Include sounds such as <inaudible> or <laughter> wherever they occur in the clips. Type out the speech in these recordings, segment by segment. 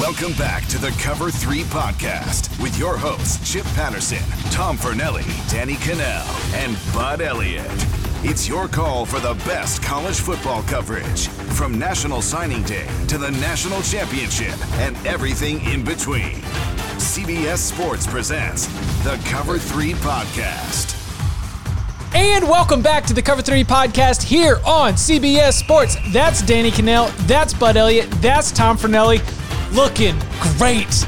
Welcome back to the Cover 3 podcast with your hosts, Chip Patterson, Tom Fornelli, Danny Kanell, and Bud Elliott. It's your call for the best college football coverage from National Signing Day to the National Championship and everything in between. CBS Sports presents the Cover 3 podcast. And welcome back to the Cover 3 podcast here on CBS Sports. That's Danny Kanell, that's Bud Elliott, that's Tom Fornelli looking great.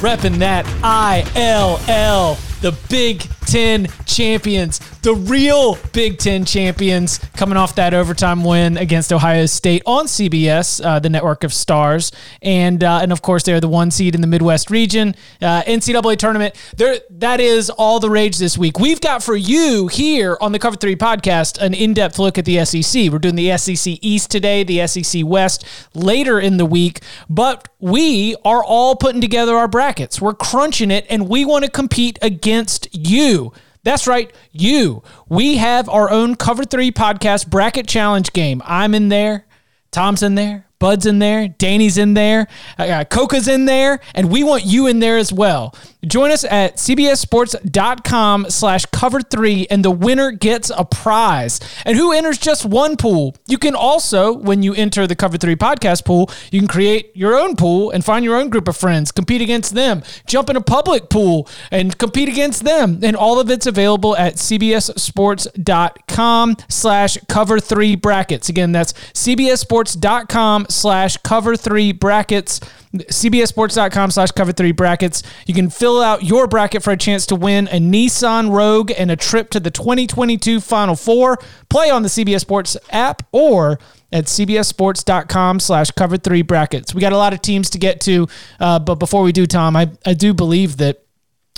Repping that ILL, the Big Ten champions the real Big Ten champions coming off that overtime win against Ohio State on CBS, uh, the network of stars, and uh, and of course they're the one seed in the Midwest region uh, NCAA tournament. There, that is all the rage this week. We've got for you here on the Cover Three podcast an in-depth look at the SEC. We're doing the SEC East today, the SEC West later in the week, but we are all putting together our brackets. We're crunching it, and we want to compete against you. That's right, you. We have our own Cover 3 podcast bracket challenge game. I'm in there, Tom's in there, Bud's in there, Danny's in there, uh, Coca's in there, and we want you in there as well. Join us at cbssports.com slash cover three, and the winner gets a prize. And who enters just one pool? You can also, when you enter the Cover Three podcast pool, you can create your own pool and find your own group of friends, compete against them, jump in a public pool and compete against them. And all of it's available at cbssports.com slash cover three brackets. Again, that's cbssports.com slash cover three brackets cbssports.com slash cover three brackets. You can fill out your bracket for a chance to win a Nissan Rogue and a trip to the 2022 Final Four. Play on the CBS Sports app or at cbssports.com slash cover three brackets. We got a lot of teams to get to, uh, but before we do, Tom, I, I do believe that,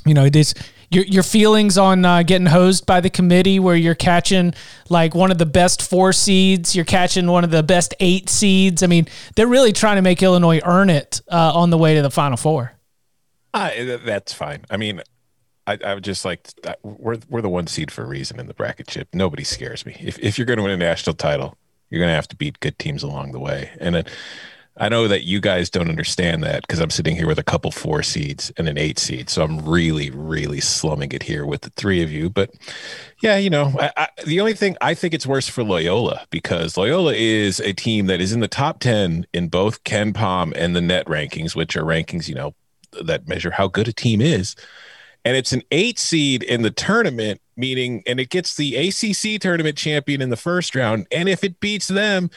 you know, it is your your feelings on uh, getting hosed by the committee, where you're catching like one of the best four seeds, you're catching one of the best eight seeds. I mean, they're really trying to make Illinois earn it uh, on the way to the Final Four. Uh, that's fine. I mean, I, I would just like to, we're we're the one seed for a reason in the bracket chip. Nobody scares me. If if you're going to win a national title, you're going to have to beat good teams along the way, and then I know that you guys don't understand that because I'm sitting here with a couple four seeds and an eight seed. So I'm really, really slumming it here with the three of you. But yeah, you know, I, I, the only thing I think it's worse for Loyola because Loyola is a team that is in the top 10 in both KenPom and the net rankings, which are rankings, you know, that measure how good a team is. And it's an eight seed in the tournament, meaning, and it gets the ACC tournament champion in the first round. And if it beats them,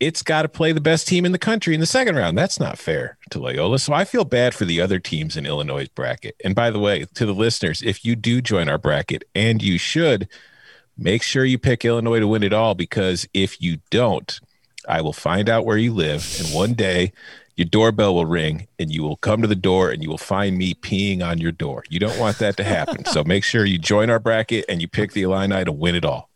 it's got to play the best team in the country in the second round. That's not fair to Loyola. So I feel bad for the other teams in Illinois' bracket. And by the way, to the listeners, if you do join our bracket, and you should, make sure you pick Illinois to win it all because if you don't, I will find out where you live. And one day, your doorbell will ring and you will come to the door and you will find me peeing on your door. You don't want that to happen. so make sure you join our bracket and you pick the Illini to win it all.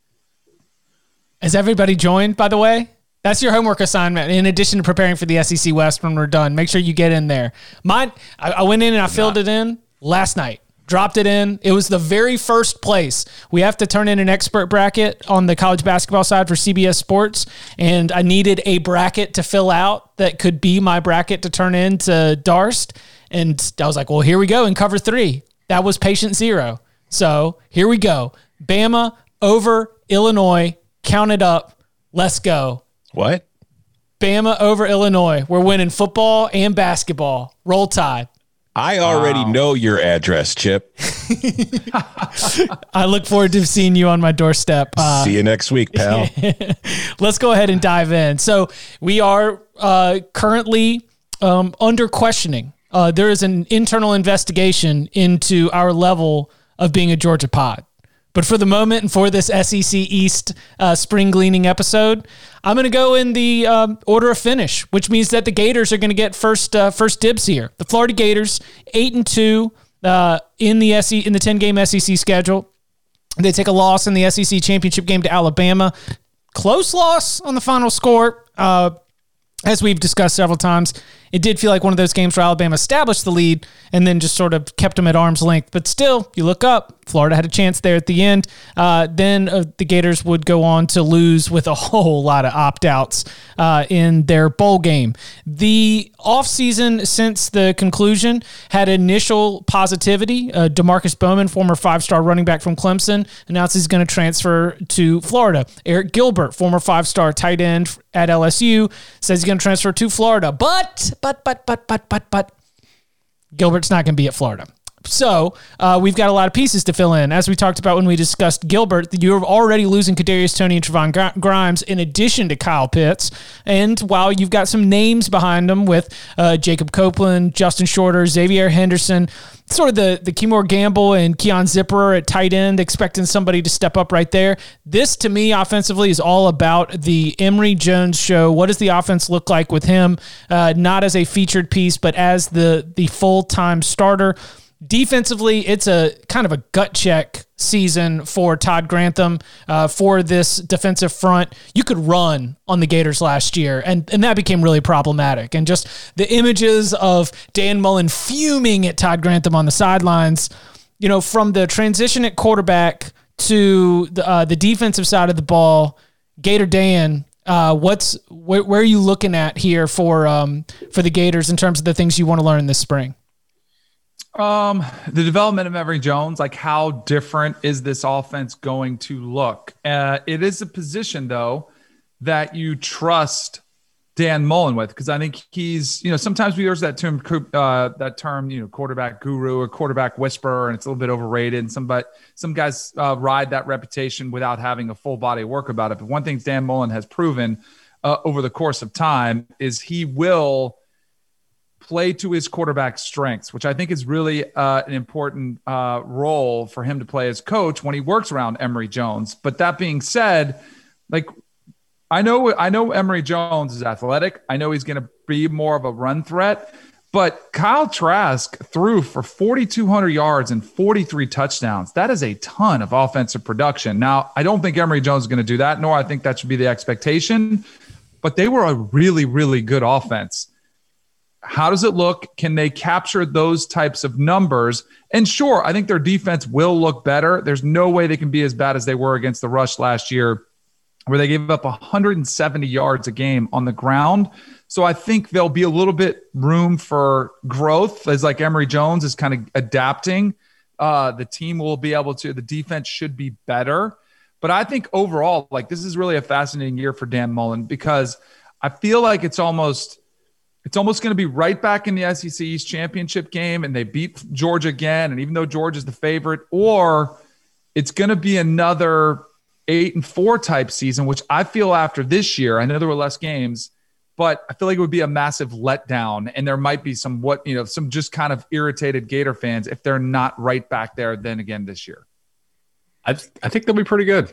Has everybody joined, by the way? That's your homework assignment. In addition to preparing for the SEC West when we're done, make sure you get in there. Mine, I, I went in and I filled it in last night. Dropped it in. It was the very first place. We have to turn in an expert bracket on the college basketball side for CBS Sports, and I needed a bracket to fill out that could be my bracket to turn in to Darst. And I was like, well, here we go in cover three. That was patient zero. So here we go. Bama over Illinois. Count it up. Let's go. What? Bama over Illinois. We're winning football and basketball. Roll Tide. I already wow. know your address, Chip. <laughs> I look forward to seeing you on my doorstep. Uh, See you next week, pal. <laughs> let's go ahead and dive in. So, we are uh, currently um, under questioning. Uh, there is an internal investigation into our level of being a Georgia pod But for the moment and for this SEC East uh, spring gleaning episode, I'm going to go in the um, order of finish, which means that the Gators are going to get first uh, first dibs here. The Florida Gators, eight and two uh, in the SE in the ten game SEC schedule. They take a loss in the SEC championship game to Alabama. Close loss on the final score. Uh, as we've discussed several times, it did feel like one of those games where Alabama established the lead and then just sort of kept them at arm's length. But still, you look up, Florida had a chance there at the end. Uh, then uh, the Gators would go on to lose with a <laughs> whole lot of opt outs uh, in their bowl game. The offseason since the conclusion had initial positivity. Uh, Demarkcus Bowman, former five star running back from Clemson, announced he's going to transfer to Florida. Arik Gilbert, former five star tight end at LSU, says he's going to transfer to Florida. But but, but, but, but, but, but, Gilbert's not going to be at Florida. So uh, we've got a lot of pieces to fill in. As we talked about when we discussed Gilbert, you're already losing Kadarius Toney and Trevon Grimes in addition to Kyle Pitts. And while you've got some names behind them with uh, Jacob Copeland, Justin Shorter, Xavier Henderson, sort of the the Kemore Gamble and Keon Zipperer at tight end, expecting somebody to step up right there. This to me offensively is all about the Emory Jones show. What does the offense look like with him? Uh, not as a featured piece, but as the the full time starter. Defensively, it's a kind of a gut check season for Todd Grantham uh, for this defensive front. You could run on the Gators last year, and, and that became really problematic. And just the images of Dan Mullen fuming at Todd Grantham on the sidelines, you know, from the transition at quarterback to the, uh, the defensive side of the ball, Gator Dan. Uh, what's where, where, are you looking at here for um, for the Gators in terms of the things you want to learn this spring? Um, the development of Emory Jones, like how different is this offense going to look? Uh, it is a position though that you trust Dan Mullen with because I think he's, you know, sometimes we use that term, uh, that term, you know, quarterback guru or quarterback whisperer, and it's a little bit overrated. And some, but some guys uh, ride that reputation without having a full body of work about it. But one thing Dan Mullen has proven uh, over the course of time is he will play to his quarterback's strengths, which I think is really uh, an important uh, role for him to play as coach when he works around Emory Jones. But that being said, like I know, I know Emory Jones is athletic. I know he's going to be more of a run threat. But Kyle Trask threw for 4,200 yards and 43 touchdowns. That is a ton of offensive production. Now, I don't think Emory Jones is going to do that, nor I think that should be the expectation. But they were a really, really good offense how does it look? Can they capture those types of numbers? And sure, I think their defense will look better. There's no way they can be as bad as they were against the rush last year, where they gave up 170 yards a game on the ground. So I think there'll be a little bit room for growth as like Emory Jones is kind of adapting. Uh, the team will be able to, the defense should be better. But I think overall, like this is really a fascinating year for Dan Mullen because I feel like it's almost it's almost going to be right back in the SEC East championship game and they beat Georgia again. And even though Georgia's the favorite, or it's going to be another eight and four type season, which I feel after this year, I know there were less games, but I feel like it would be a massive letdown. And there might be some what, you know, some just kind of irritated Gator fans if they're not right back there then again this year. I, I think they'll be pretty good.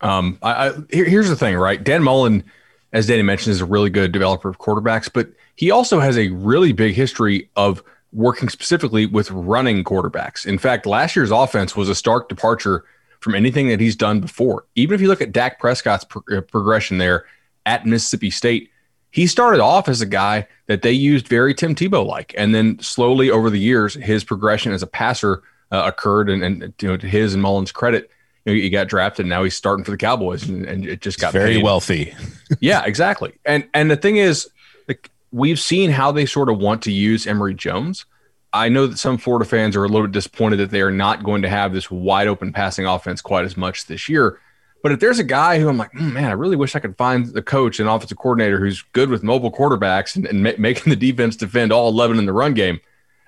Um, I, I here, here's the thing, right? Dan Mullen, as Danny mentioned, is a really good developer of quarterbacks, but he also has a really big history of working specifically with running quarterbacks. In fact, last year's offense was a stark departure from anything that he's done before. Even if you look at Dak Prescott's pro- uh, progression there at Mississippi State, he started off as a guy that they used very Tim Tebow like, and then slowly over the years, his progression as a passer uh, occurred. And, and you know, to his and Mullen's credit, you know, he got drafted. And now he's starting for the Cowboys, and, and it just got very paid. wealthy. <laughs> yeah, exactly. And and the thing is, like we've seen how they sort of want to use Emory Jones. I know that some Florida fans are a little bit disappointed that they are not going to have this wide open passing offense quite as much this year. But if there's a guy who I'm like, mm, man, I really wish I could find the coach and offensive coordinator who's good with mobile quarterbacks and, and ma- making the defense defend all 11 in the run game,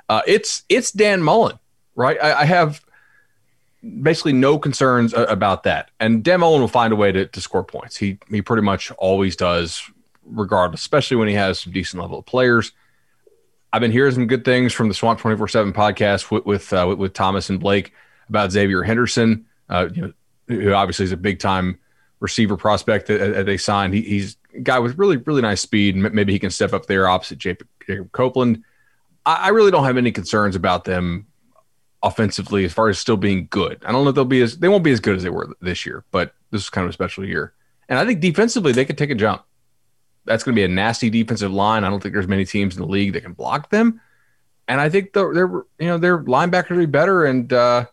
uh, it's it's Dan Mullen, right? I, I, have basically no concerns about that. And Dan Mullen will find a way to, to score points. He he pretty much always does regardless, especially when he has some decent level of players. I've been hearing some good things from the Swamp 24 7 podcast with with, uh, with, with, Thomas and Blake about Xavier Henderson. uh, you know, who obviously is a big time receiver prospect that, that they signed. He, he's a guy with really, really nice speed. And maybe he can step up there opposite Jacob Copeland. I, I really don't have any concerns about them offensively as far as still being good. I don't know if they'll be as they won't be as good as they were this year, but this is kind of a special year. And I think defensively they could take a jump. That's going to be a nasty defensive line. I don't think there's many teams in the league that can block them. And I think they're, they're you know their linebackers will be better, and uh,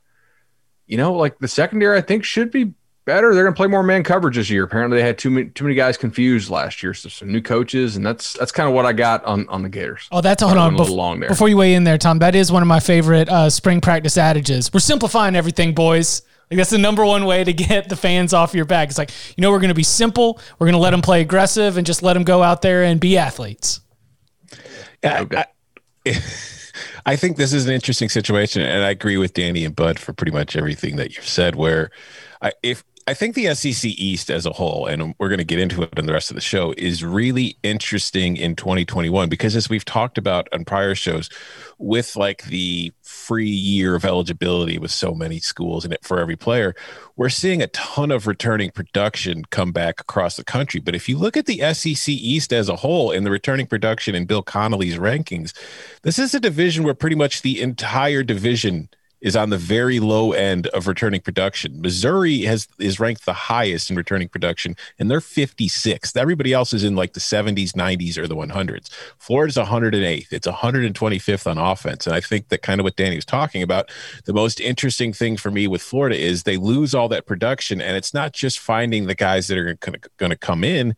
you know like the secondary I think should be better. They're going to play more man coverage this year. Apparently, they had too many too many guys confused last year. So some new coaches, and that's that's kind of what I got on on the Gators. Oh, that's hold on. Bef- long there. Before you weigh in there, Tom, that is one of my favorite uh, spring practice adages. We're simplifying everything, boys. Like that's the number one way to get the fans off your back. It's like you know we're going to be simple. We're going to let them play aggressive and just let them go out there and be athletes. Yeah, okay. I, <laughs> I think this is an interesting situation, and I agree with Danny and Bud for pretty much everything that you've said. Where I, if I think the SEC East as a whole, and we're going to get into it in the rest of the show, is really interesting in 2021 because, as we've talked about on prior shows, with like the free year of eligibility with so many schools in it for every player, we're seeing a ton of returning production come back across the country. But if you look at the SEC East as a whole and the returning production in Bill Connelly's rankings, this is a division where pretty much the entire division is on the very low end of returning production. Missouri has is ranked the highest in returning production, and they're 56th. Everybody else is in like the 70s, 90s, or the 100s. Florida's 108th. It's 125th on offense, and I think that kind of what Danny was talking about. The most interesting thing for me with Florida is they lose all that production, and it's not just finding the guys that are going to come in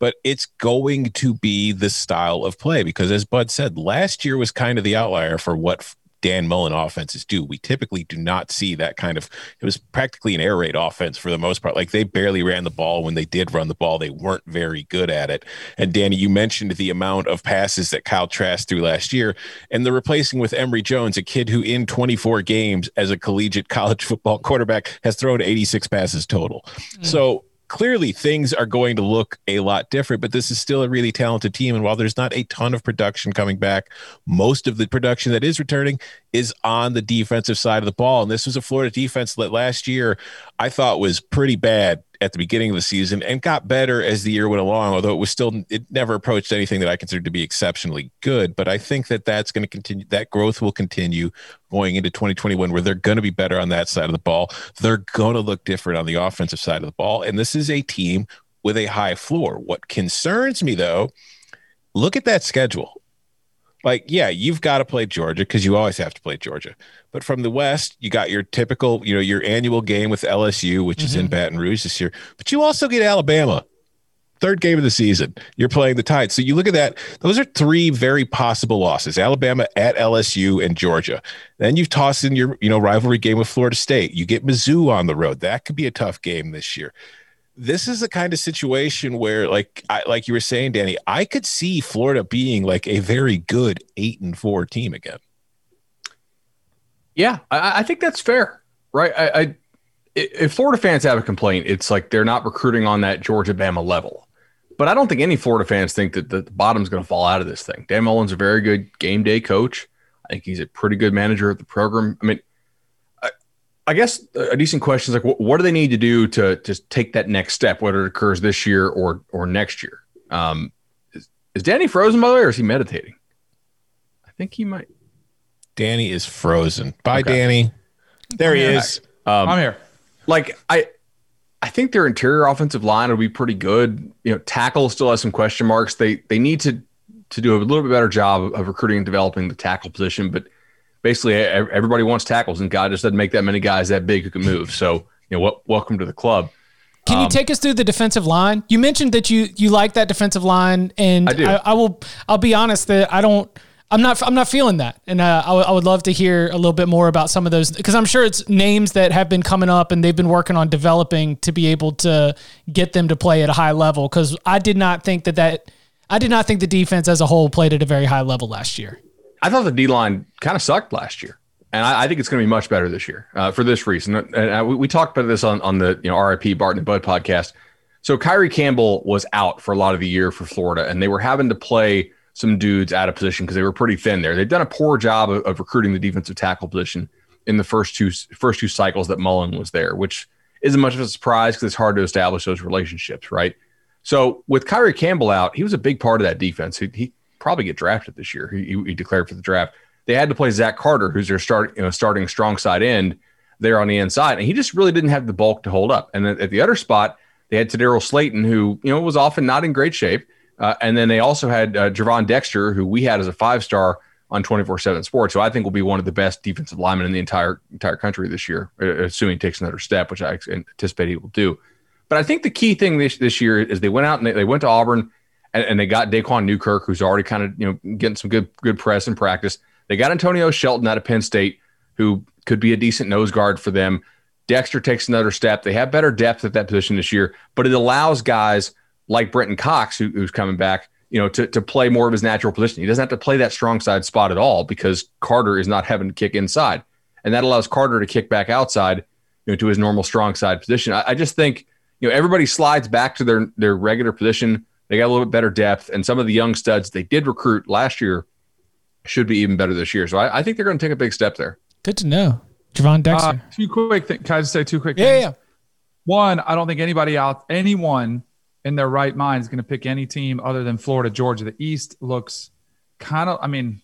but it's going to be the style of play because as bud said last year was kind of the outlier for what Dan Mullen offenses do. We typically do not see that kind of. It was practically an air raid offense for the most part. Like they barely ran the ball. When they did run the ball, they weren't very good at it. And Danny, you mentioned the amount of passes that Kyle Trask threw last year, and the replacing with Emory Jones, a kid who in 24 games as a collegiate college football <laughs> quarterback has thrown 86 passes total. Mm. So clearly things are going to look a lot different, but this is still a really talented team. And while there's not a ton of production coming back, most of the production that is returning is on the defensive side of the ball. And this was a Florida defense that last year I thought was pretty bad at the beginning of the season and got better as the year went along, although it was still, it never approached anything that I considered to be exceptionally good. But I think that that's going to continue, that growth will continue going into 2021, where they're going to be better on that side of the ball. They're going to look different on the offensive side of the ball. And this is a team with a high floor. What concerns me, though, look at that schedule like yeah you've got to play georgia because you always have to play georgia. But from the west you got your typical you know your annual game with lsu which mm-hmm. is in mm-hmm. baton rouge this year but you also get alabama. Third game of the season you're playing the tide. So you look at that those are three very possible losses alabama at lsu and georgia. Then you've tossed in your you know rivalry game with florida state. You get mizzou on the road. That could be a tough game this year this is the kind of situation where like I, like you were saying danny i could see florida being like a very good eight and four team again. Yeah i, I think that's fair right? I, I, if florida fans have a complaint it's like they're not recruiting on that georgia bama level. But i don't think any florida fans think that the bottom's going to fall out of this thing. Dan mullen's a very good game day coach. I think he's a pretty good manager of the program. I mean I guess a decent question is like, what, do they need to do to to take that next step, whether it occurs this year or or next year? Um, is, is Danny frozen by the way, or is he meditating? I think he might. Danny is frozen. Bye, okay. Danny. There he is. Um, I'm here. Like I, I think their interior offensive line will be pretty good. You know, tackle still has some question marks. They they need to to do a little bit better job of recruiting and developing the tackle position, but basically everybody wants tackles, and God just doesn't make that many guys that big who can move. So, you know, welcome to the club. Can um, you take us through the defensive line? You mentioned that you you like that defensive line, and I, do. I, I will. I'll be honest that I don't. I'm not. I'm not feeling that, and uh, I, w- I would love to hear a little bit more about some of those because I'm sure it's names that have been coming up and they've been working on developing to be able to get them to play at a high level. Because I did not think that that I did not think the defense as a whole played at a very high level last year. I thought the D line kind of sucked last year, and I, I think it's going to be much better this year uh, for this reason. And uh, we, talked about this on on the you know RIP Barton and Bud podcast. So Kyree Campbell was out for a lot of the year for Florida, and they were having to play some dudes out of position because they were pretty thin there. They've done a poor job of, of recruiting the defensive tackle position in the first two first two cycles that Mullen was there, which isn't much of a surprise because it's hard to establish those relationships, right? So with Kyree Campbell out, he was a big part of that defense. He, he probably get drafted this year. He, he, declared for the draft. They had to play Zach Carter, who's their start, you know, starting strong side end there on the inside, and he just really didn't have the bulk to hold up. And at the other spot, they had Tedarrell Slaton, who you know was often not in great shape, uh, and then they also had uh, Gervon Dexter, who we had as a five star on 24/7 Sports, who I think will be one of the best defensive linemen in the entire entire country this year, uh, assuming he takes another step, which I anticipate he will do. But I think the key thing this this year is they went out and they, they went to Auburn and, and, they got Daquan Newkirk, who's already kind of you know getting some good good press and practice. They got Antonio Shelton out of Penn State, who could be a decent nose guard for them. Dexter takes another step. They have better depth at that position this year, but it allows guys like Brenton Cox, who, who's coming back, you know, to, to play more of his natural position. He doesn't have to play that strong side spot at all because Carter is not having to kick inside. And that allows Carter to kick back outside, you know, to his normal strong side position. I, I just think, you know, everybody slides back to their their regular position. They got a little bit better depth, and some of the young studs they did recruit last year should be even better this year. So I, I think they're going to take a big step there. Good to know, Gervon Dexter. Uh, two quick things. Can I just say two quick? Yeah, things? yeah. One, I don't think anybody out, anyone in their right mind is going to pick any team other than Florida, Georgia. The East looks kind of, I mean,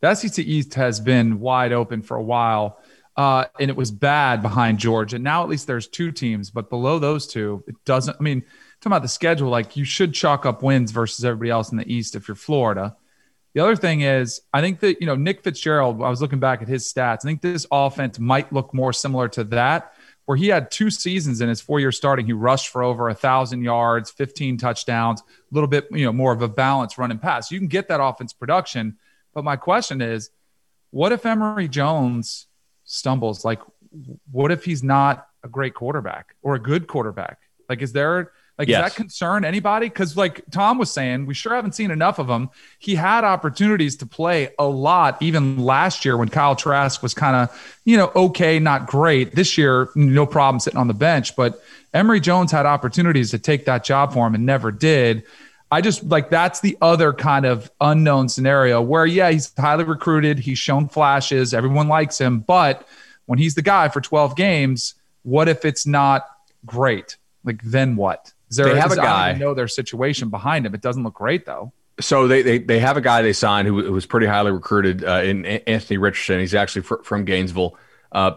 the SEC East has been wide open for a while, uh, and it was bad behind Georgia. Now at least there's two teams, but below those two, it doesn't. I mean, talking about the schedule, like you should chalk up wins versus everybody else in the East if you're Florida. The other thing is, I think that you know Nick Fitzgerald. I was looking back at his stats. I think this offense might look more similar to that where he had two seasons in his four year starting. He rushed for over a thousand yards, 15 touchdowns, a little bit, you know, more of a balance running pass. You can get that offense production. But my question is, what if Emory Jones stumbles? Like, what if he's not a great quarterback or a good quarterback? Like, is there like, yes. does that concern anybody? Because, like Tom was saying, we sure haven't seen enough of him. He had opportunities to play a lot, even last year when Kyle Trask was kind of, you know, okay, not great. This year, no problem sitting on the bench. But Emory Jones had opportunities to take that job for him and never did. I just like that's the other kind of unknown scenario where, yeah, he's highly recruited. He's shown flashes. Everyone likes him. But when he's the guy for 12 games, what if it's not great? Like, then what? Is there, they have a guy. know their situation behind him. It doesn't look great though. So they they, they have a guy they signed who, who was pretty highly recruited uh, in Anthony Richardson. He's actually fr- from Gainesville. Uh,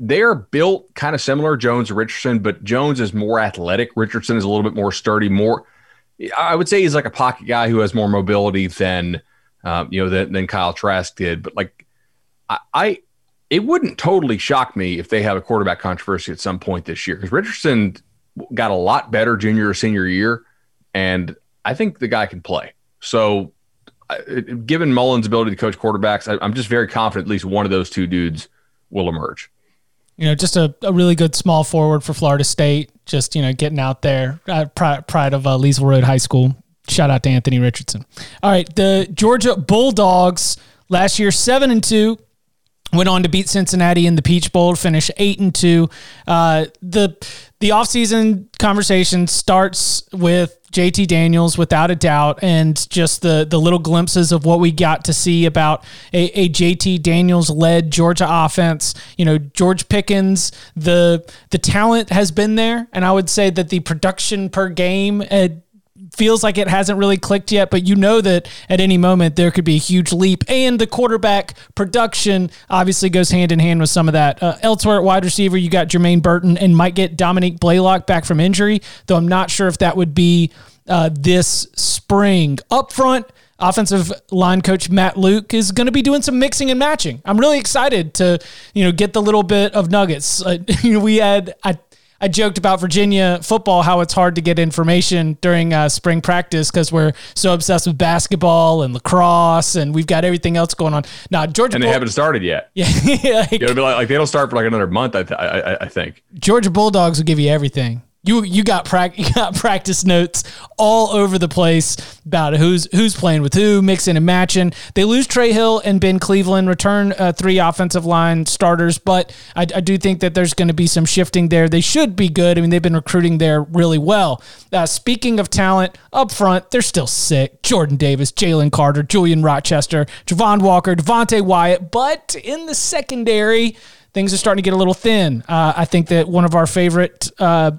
they are built kind of similar, Jones Richardson, but Jones is more athletic. Richardson is a little bit more sturdy. More, I would say he's like a pocket guy who has more mobility than um, you know than, than Kyle Trask did. But like I, I, it wouldn't totally shock me if they have a quarterback controversy at some point this year because Richardson got a lot better junior or senior year, and I think the guy can play. So, given Mullen's ability to coach quarterbacks, I, am just very confident at least one of those two dudes will emerge. You know, just a, a really good small forward for Florida State. Just you know, getting out there, uh, pride, pride of uh, Leesville Road High School. Shout out to Anthony Richardson. All right, the Georgia Bulldogs last year seven and two went on to beat Cincinnati in the Peach Bowl, finish eight and two. Uh, the the offseason conversation starts with JT Daniels without a doubt, and just the the little glimpses of what we got to see about a, a JT Daniels led Georgia offense. You know, George Pickens, the the talent has been there, and I would say that the production per game. Had, feels like it hasn't really clicked yet, but you know that at any moment there could be a huge leap. And the quarterback production obviously goes hand in hand with some of that. Uh, elsewhere at wide receiver, you got Jermaine Burton and might get Dominick Blaylock back from injury, though I'm not sure if that would be uh, this spring. Up front, offensive line coach Matt Luke is going to be doing some mixing and matching. I'm really excited to, you know, get the little bit of nuggets. Uh, <laughs> you know, we had I I joked about Virginia football, how it's hard to get information during uh, spring practice because we're so obsessed with basketball and lacrosse, and we've got everything else going on. Now, Georgia, and they Bull- haven't started yet. <laughs> Yeah, like, it'll be like, like, they don't start for like another month. I, th- I, I think Georgia Bulldogs will give you everything you you got pra- <laughs> you got practice notes all over the place about who's who's playing with who, mixing and matching. They lose Trey Hill and Ben Cleveland, return uh, three offensive line starters, but I, I do think that there's going to be some shifting there. They should be good. I mean, they've been recruiting there really well. Uh, speaking of talent up front, they're still sick. Jordan Davis, Jalen Carter, Julian Rochester, Javon Walker, Devonte Wyatt, but in the secondary things are starting to get a little thin. Uh, I think that one of our favorite uh,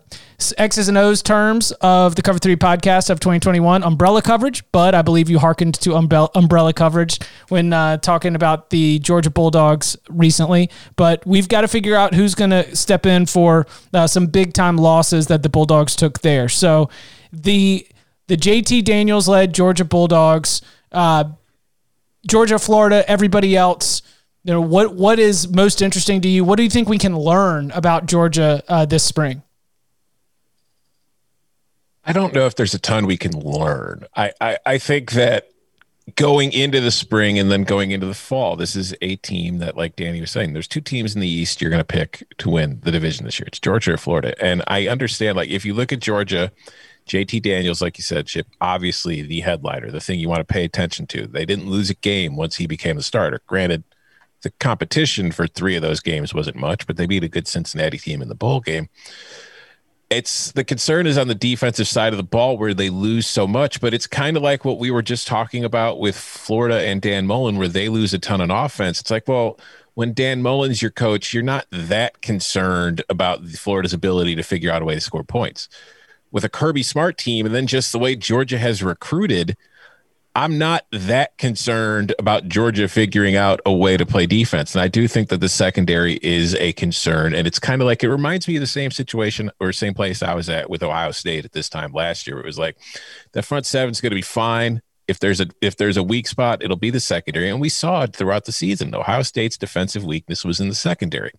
X's and O's terms of the Cover Three podcast of 2021, umbrella coverage. But I believe you hearkened to umbrella, umbrella coverage when uh, talking about the Georgia Bulldogs recently. But we've got to figure out who's going to step in for uh, some big time losses that the Bulldogs took there. So the the JT Daniels led Georgia Bulldogs, uh, Georgia, Florida, everybody else. You know what? What is most interesting to you? What do you think we can learn about Georgia uh, this spring? I don't know if there's a ton we can learn. I, I, I think that going into the spring and then going into the fall, this is a team that, like Danny was saying, there's two teams in the East you're going to pick to win the division this year. It's Georgia or Florida. And I understand, like, if you look at Georgia, JT Daniels, like you said, Chip, obviously the headliner, the thing you want to pay attention to. They didn't lose a game once he became the starter. Granted, the competition for three of those games wasn't much, but they beat a good Cincinnati team in the bowl game it's the concern is on the defensive side of the ball where they lose so much, but it's kind of like what we were just talking about with Florida and Dan Mullen, where they lose a ton on offense. It's like, well, when Dan Mullen's your coach, you're not that concerned about Florida's ability to figure out a way to score points. With a Kirby Smart team, and then just the way Georgia has recruited, I'm not that concerned about Georgia figuring out a way to play defense. And I do think that the secondary is a concern. And it's kind of like it reminds me of the same situation or same place I was at with Ohio State at this time last year. It was like the front seven's going to be fine. If there's a if there's a weak spot, it'll be the secondary. And we saw it throughout the season. Ohio State's defensive weakness was in the secondary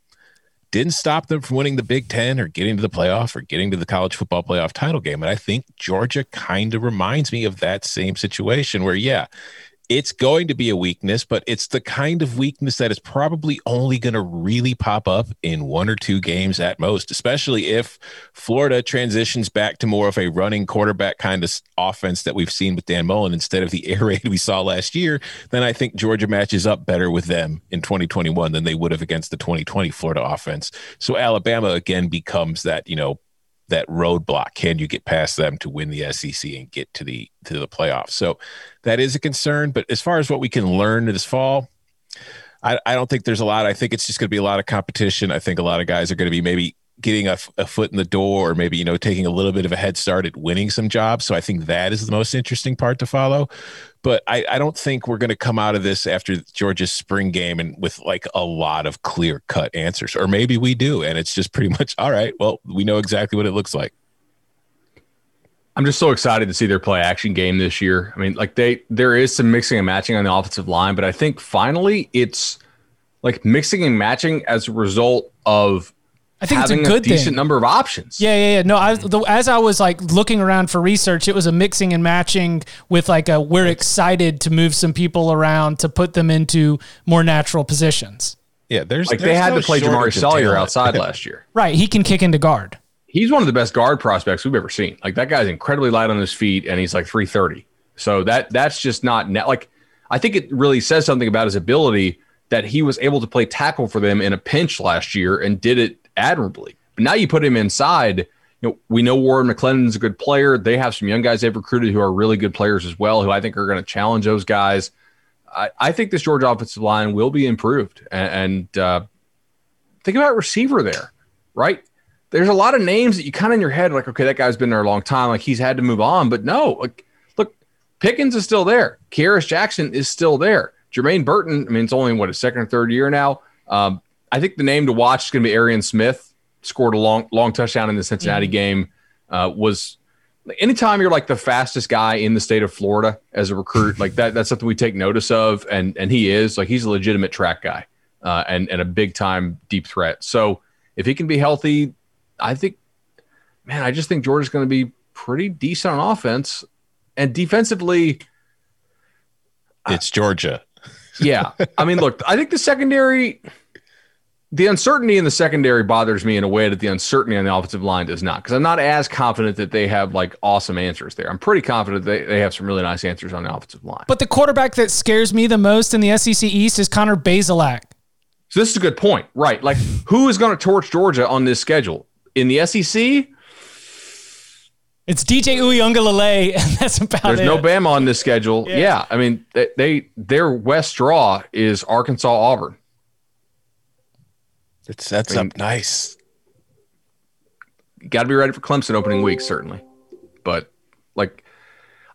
didn't stop them from winning the Big Ten or getting to the playoff or getting to the college football playoff title game. And I think Georgia kind of reminds me of that same situation where, yeah, it's going to be a weakness, but it's the kind of weakness that is probably only going to really pop up in one or two games at most, especially if Florida transitions back to more of a running quarterback kind of offense that we've seen with Dan Mullen instead of the <laughs> air raid we saw last year. Then I think Georgia matches up better with them in 2021 than they would have against the 2020 Florida offense. So Alabama again becomes that, you know, that roadblock. Can you get past them to win the SEC and get to the to the playoffs? So that is a concern. But as far as what we can learn this fall, I, I don't think there's a lot. I think it's just going to be a lot of competition. I think a lot of guys are going to be maybe getting a, a, foot in the door or maybe you know taking a little bit of a head start at winning some jobs. So i think that is the most interesting part to follow. But i, I don't think we're going to come out of this after georgia's spring game and with like a lot of clear cut answers. Or maybe we do and it's just pretty <laughs> much all right well we know exactly what it looks like. I'm just so excited to see their play action game this year. I mean, like they there is some mixing and matching on the offensive line, but I think finally it's like mixing and matching as a result of I think it's a good a decent thing. number of options. Yeah, yeah, yeah. No, I, the, as I was like looking around for research, it was a mixing and matching with like a we're excited to move some people around to put them into more natural positions. Yeah, there's like there's they had no to play Jamaree shortage of Salyer talent. outside <laughs> last year. Right, he can kick into guard. He's one of the best guard prospects we've ever seen. Like that guy's incredibly light on his feet, and he's like 330. So that that's just not net. Like I think it really says something about his ability that he was able to play tackle for them in a pinch last year and did it admirably. But now you put him inside. You know, we know Warren McClendon's a good player. They have some young guys they've recruited who are really good players as well, who I think are going to challenge those guys. I, I, think this Georgia offensive line will be improved. And, and uh, think about receiver there, right? There's a lot of names that you kind of in your head like, okay, that guy's been there a long time, like he's had to move on. But no, like, look, Pickens is still there. Kearis Jackson is still there. Jermaine Burton, I mean, it's only what a second or third year now. Um, I think the name to watch is going to be Arian Smith scored a long long touchdown in the Cincinnati mm-hmm. game. Uh, was anytime you're like the fastest guy in the state of Florida as a recruit, like that that's something we take notice of, and and he is like he's a legitimate track guy, uh, and and a big time deep threat. So if he can be healthy, I think, man, I just think Georgia's going to be pretty decent on offense and defensively. It's Georgia. yeah, I mean, look, I think the secondary the uncertainty in the secondary bothers me in a way that the uncertainty on the offensive line does not, because I'm not as confident that they have like awesome answers there. I'm pretty confident they, they have some really nice answers on the offensive line. But the quarterback that scares me the most in the SEC East is Connor Bazelak. So this is a good point, right? Like, who is going to torch Georgia on this schedule in the SEC? It's DJ Uiagalelei, <laughs> and that's about There's it. no Bama on this schedule. Yeah, yeah I mean, they, they their West draw is Arkansas Auburn. It sets up nice. got to be ready for Clemson opening week, certainly. But like,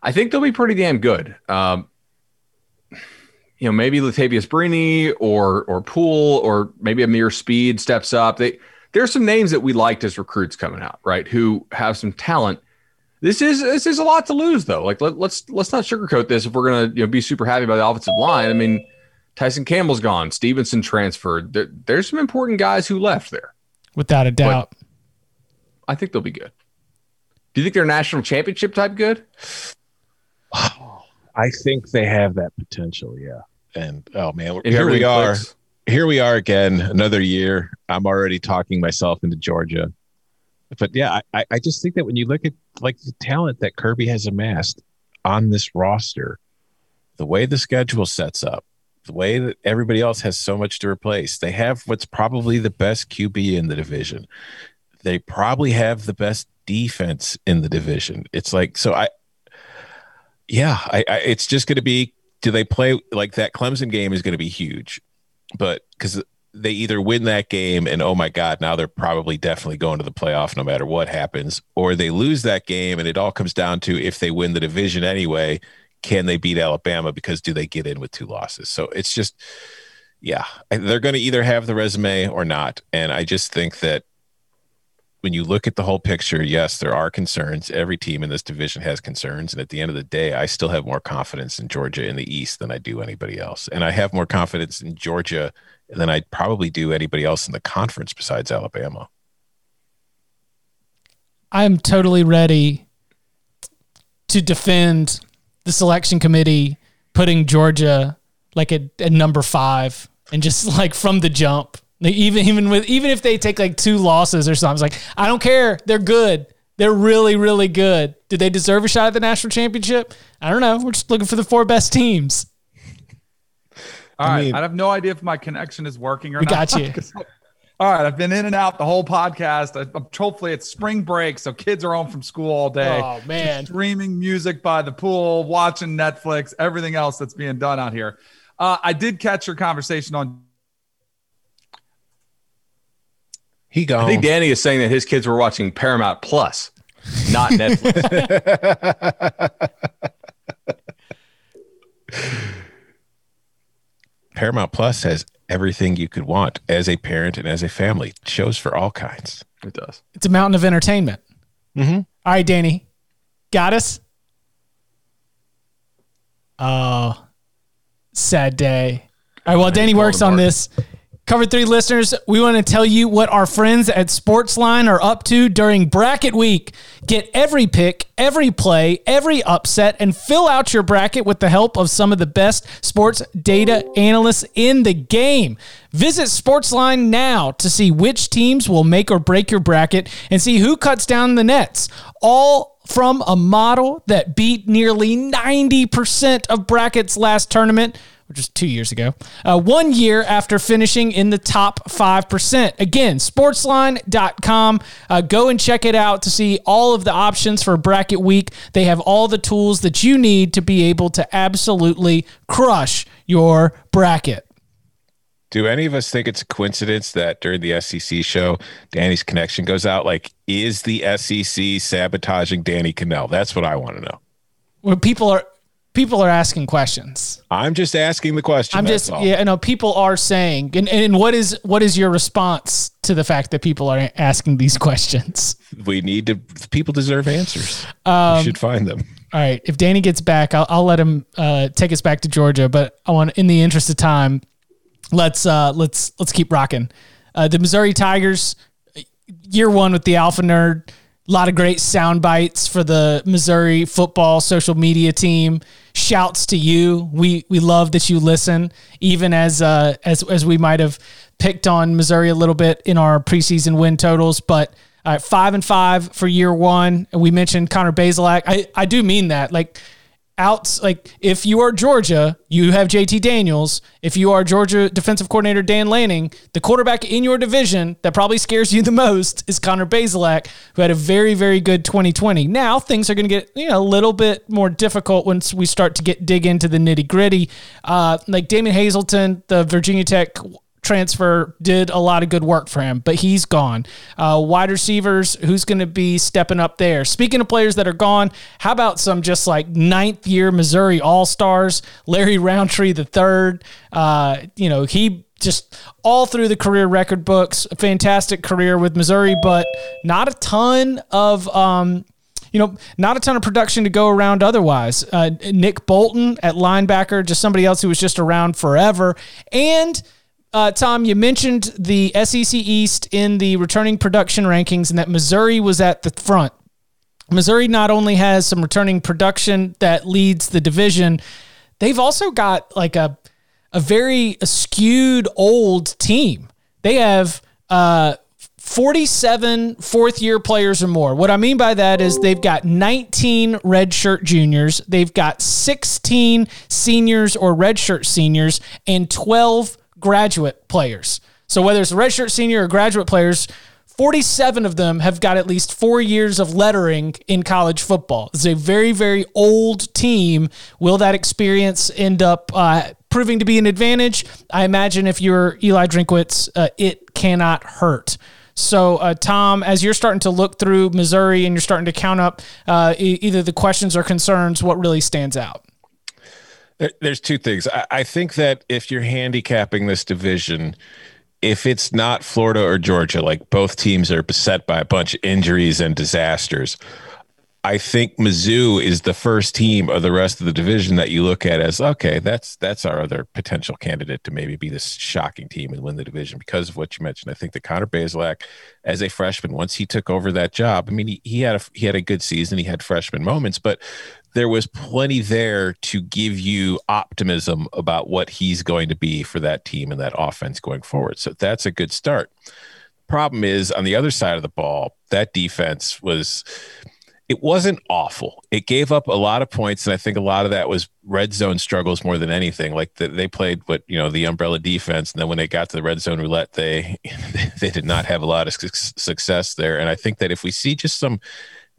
I think they'll be pretty damn good. Um, you know, maybe Latavious Brini or or Poole or maybe Ameer Speed steps up. They there's some names that we liked as recruits coming out, right? Who have some talent. This is this is a lot to lose though. Like let, let's let's not sugarcoat this. If we're gonna you know, be super happy about the offensive line, I mean, Tyson Campbell's gone, Stevenson transferred. There, there's some important guys who left there. Without a doubt. I think they'll be good. Do you think they're national championship type good? I think they have that potential. Yeah. And oh man, If here we everything are. clicks? Here we are again, another year. I'm already talking myself into Georgia. But yeah, I, I just think that when you look at like the talent that Kirby has amassed on this roster, the way the schedule sets up, the way that everybody else has so much to replace, they have what's probably the best QB in the division. They probably have the best defense in the division. It's like so I yeah, I, I it's just going to be do they play like that Clemson game is going to be huge. But cuz they either win that game and oh my god, now they're probably definitely going to the playoff no matter what happens, or they lose that game and it all comes down to if they win the division anyway, can they beat Alabama because do they get in with two losses? So it's just yeah, they're going to either have the resume or not. And I just think that when you look at the whole picture, yes, there are concerns. Every team in this division has concerns. And at the end of the day, I still have more confidence in Georgia in the East than I do anybody else. And I have more confidence in Georgia than I probably do anybody else in the conference besides Alabama. I'm totally ready to defend the selection committee putting Georgia like at, at number five and just <laughs> like from the jump. Like even even with even if they take like two losses or something, it's like I don't care. They're good. They're really really good. Do they deserve a shot at the national championship? I don't know. We're just looking for the four best teams. All I right, mean- I have no idea if my connection is working or We not. got you. <laughs> 'Cause- All right, I've been in and out the whole podcast. I, I'm- hopefully, it's spring break, so kids are home from school all day. Oh man. streaming music by the pool, watching Netflix, everything else that's being done out here. Uh, I did catch your conversation on. He gone. I think Danny is saying that his kids were watching Paramount Plus, not Netflix. <laughs> <laughs> Paramount Plus has everything you could want as a parent and as a family. Shows for all kinds. it does. It's a mountain of entertainment. Mhm. All right, Danny. Got us? Oh, sad day. All right, while Danny works on this, Cover three listeners, we want to tell you what our friends at Sportsline are up to during bracket week. Get every pick, every play, every upset, and fill out your bracket with the help of some of the best sports data analysts in the game. Visit Sportsline now to see which teams will make or break your bracket and see who cuts down the nets. All from a model that beat nearly 90% of brackets last tournament which was two years ago, uh, one year after finishing in the top 5%. Again, sportsline.com. Uh, go and check it out to see all of the options for bracket week. They have all the tools that you need to be able to absolutely crush your bracket. Do any of us think it's a coincidence that during the SEC show, Danny's connection goes out? Like, is the SEC sabotaging Danny Kanell? That's what I want to know. When people are people are asking questions. I'm just asking the question. I'm just all. yeah, I know people are saying, and, and what is what is your response to the fact that people are asking these questions? We need to. People deserve answers. Um, we should find them. All right, if Danny gets back, I'll, I'll let him uh, take us back to Georgia. But I want, in the interest of time, let's uh, let's let's keep rocking. Uh, the Missouri Tigers, year one with the Alpha Nerd. A lot of great sound bites for the Missouri football social media team. Shouts to you. We we love that you listen, even as uh, as as we might have picked on Missouri a little bit in our preseason win totals, but. Uh, five and five for year one. We mentioned Connor Bazelak. I, I do mean that. Like, outs like if you are Georgia, you have JT Daniels. If you are Georgia defensive coordinator Dan Lanning, the quarterback in your division that probably scares you the most is Connor Bazelak, who had a very very good 2020. Now things are going to get you know a little bit more difficult once we start to get dig into the nitty gritty. Uh, like Damon Hazelton, the Virginia Tech transfer did a lot of good work for him, but he's gone. Uh, wide receivers, who's going to be stepping up there? Speaking of players that are gone, how about some just like ninth year Missouri All Stars, Larry Rountree the third? Uh, you know, he just all through the career record books, a fantastic career with Missouri, but not a ton of. Um, you know, not a ton of production to go around otherwise. Uh, Nick Bolton at linebacker, just somebody else who was just around forever. And uh, Tom, you mentioned the SEC East in the returning production rankings and that Missouri was at the front. Missouri not only has some returning production that leads the division, they've also got like a a very skewed old team. They have uh, 47 fourth year players or more. What I mean by that is they've got 19 redshirt juniors, they've got 16 seniors or redshirt seniors, and 12 graduate players. So whether it's redshirt senior or graduate players, 47 of them have got at least four years of lettering in college football. It's a very, very old team. Will that experience end up uh, proving to be an advantage? I imagine if you're Eli Drinkwitz, uh, it cannot hurt. So, uh, Tom, as you're starting to look through Missouri and you're starting to count up uh, e- either the questions or concerns, what really stands out? There's two things. I think that if you're handicapping this division, if it's not Florida or Georgia, like both teams are beset by a bunch of injuries and disasters, I think Mizzou is the first team of the rest of the division that you look at as okay, that's that's our other potential candidate to maybe be this shocking team and win the division because of what you mentioned. I think that Connor Bazelak, as a freshman, once he took over that job, I mean, he, he had a he had a good season, he had freshman moments, but there was plenty there to give you optimism about what he's going to be for that team and that offense going forward. So that's a good start. Problem is, on the other side of the ball, that defense was it wasn't awful. It gave up a lot of points, and I think a lot of that was red zone struggles more than anything. Like the, they played what you know the umbrella defense, and then when they got to the red zone roulette, they <laughs> they did not have a lot of success there. And I think that if we see just some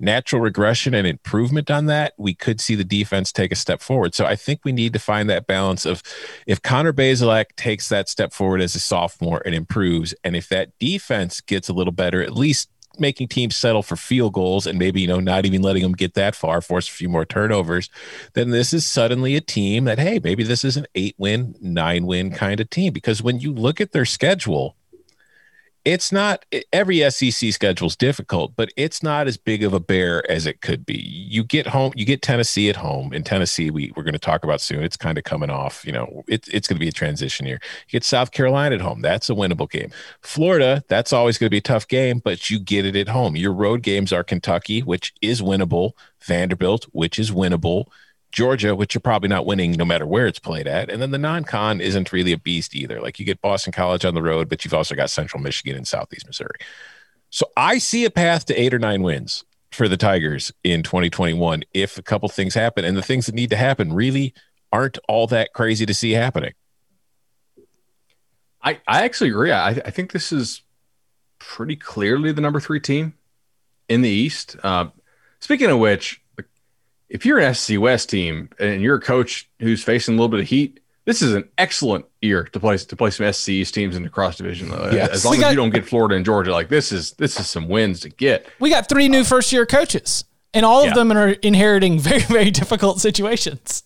natural regression and improvement on that, we could see the defense take a step forward. So I think we need to find that balance of if Connor Bazelak takes that step forward as a sophomore and improves, and if that defense gets a little better, at least making teams settle for field goals and maybe you know not even letting them get that far force a few more turnovers then this is suddenly a team that hey maybe this is an eight win nine win kind of team because when you look at their schedule it's not every SEC schedule is difficult, but it's not as big of a bear as it could be. You get home, you get Tennessee at home. In Tennessee, we we're going to talk about soon. It's kind of coming off. You know, it, it's going to be a transition year. You get South Carolina at home. That's a winnable game. Florida, that's always going to be a tough game, but you get it at home. Your road games are Kentucky, which is winnable. Vanderbilt, which is winnable. Georgia, which you're probably not winning no matter where it's played at. And then the non con isn't really a beast either. Like you get Boston College on the road, but you've also got Central Michigan and Southeast Missouri. So I see a path to eight or nine wins for the Tigers in 2021 if a couple things happen. And the things that need to happen really aren't all that crazy to see happening. I, I actually agree. I, I think this is pretty clearly the number three team in the East. Uh, speaking of which, if you're an SC West team and you're a coach who's facing a little bit of heat, this is an excellent year to play to play some SC East teams in the cross division. Yes. As long got, as you don't get Florida and Georgia, like this is this is some wins to get. We got three new first year coaches, and all of yeah. them are inheriting very very difficult situations.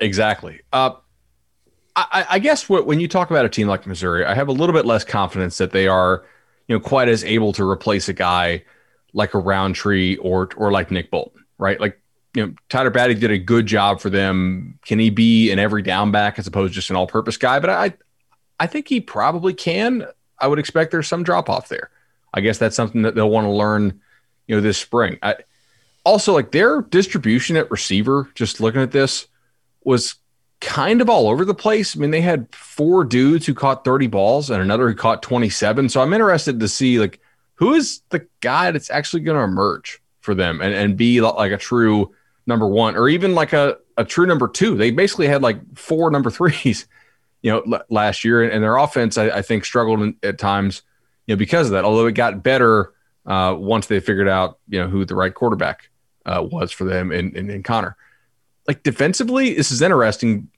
Exactly. Uh, I, I guess what, when you talk about a team like Missouri, I have a little bit less confidence that they are, you know, quite as able to replace a guy like a Rountree or or like Nick Bolton, right? Like you know, Tyler Badie did a good job for them. Can he be an every down back as opposed to just an all purpose guy? But I, I think he probably can. I would expect there's some drop off there. I guess that's something that they'll want to learn, you know, this spring. I, also, like their distribution at receiver, just looking at this, was kind of all over the place. I mean, they had four dudes who caught 30 balls and another who caught 27. So I'm interested to see like who is the guy that's actually going to emerge for them and, and be like a true number one or even like a, a true number two. They basically had like four number threes, <laughs> you know, l- last year, and their offense I, I think struggled in, at times, you know, because of that. Although it got better uh, once they figured out, you know, who the right quarterback uh, was for them and, in, in Connor. Like defensively, this is interesting.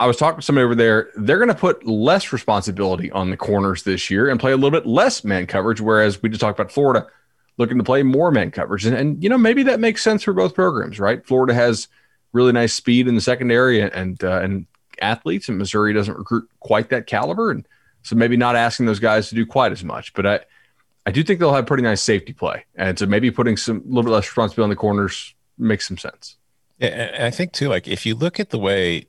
I was talking to somebody over there. They're going to put less responsibility on the corners this year and play a little bit less man coverage. Whereas we just talked about Florida looking to play more man coverage. And, and you know, maybe that makes sense for both programs, right? Florida has really nice speed in the secondary and, uh, and athletes, and Missouri doesn't recruit quite that caliber. And so maybe not asking those guys to do quite as much. But I, I do think they'll have pretty nice safety play. And so maybe putting some a little bit less responsibility on the corners makes some sense. Yeah, I think too, like if you look at the way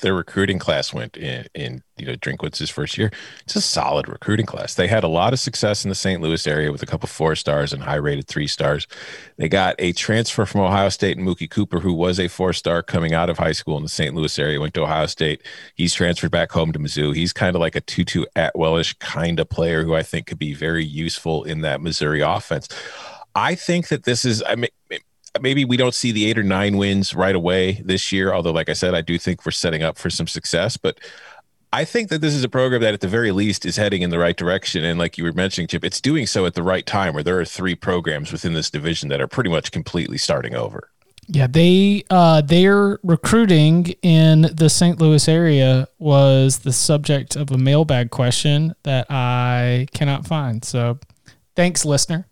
their recruiting class went in, in you know Drinkwitz's first year. It's a solid recruiting class. They had a lot of success in the St. Louis area with a couple four stars and high rated three stars. They got a transfer from Ohio State and Mookie Cooper, who was a four star coming out of high school in the St. Louis area, went to Ohio State. He's transferred back home to Mizzou. He's kind of like a Tutu Atwellish kind of player who I think could be very useful in that Missouri offense. I think that this is I mean maybe we don't see the eight or nine wins right away this year. Although, like I said, I do think we're setting up for some success. But I think that this is a program that, at the very least, is heading in the right direction. And like you were mentioning, Chip, it's doing so at the right time where there are three programs within this division that are pretty much completely starting over. Yeah, they uh, their recruiting in the St. Louis area was the subject of a mailbag question that I cannot find. So, thanks, listener.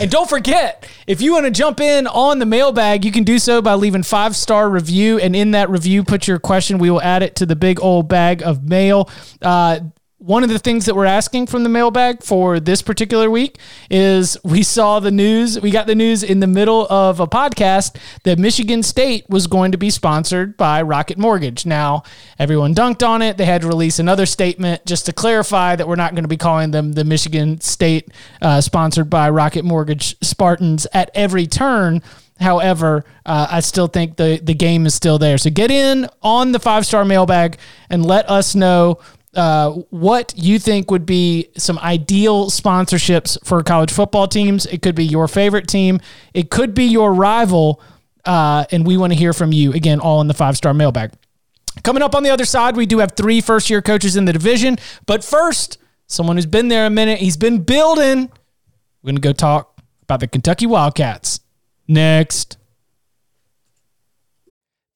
And don't forget, if you want to jump in on the mailbag, you can do so by leaving five star review, and in that review, put your question. We will add it to the big old bag of mail. Uh, one of the things that we're asking from the mailbag for this particular week is we saw the news. We got the news in the middle of a podcast that Michigan State was going to be sponsored by Rocket Mortgage. Now, everyone dunked on it. They had to release another statement just to clarify that we're not going to be calling them the Michigan State uh, sponsored by Rocket Mortgage Spartans at every turn. However, uh, I still think the, the game is still there. So get in on the five star mailbag and let us know uh, what you think would be some ideal sponsorships for college football teams. It could be your favorite team, it could be your rival, uh, and we want to hear from you. Again, all in the five star mailbag. Coming up on the other side, we do have three first year coaches in the division. But first, someone who's been there a minute, he's been building. We're going to go talk about the Kentucky Wildcats next.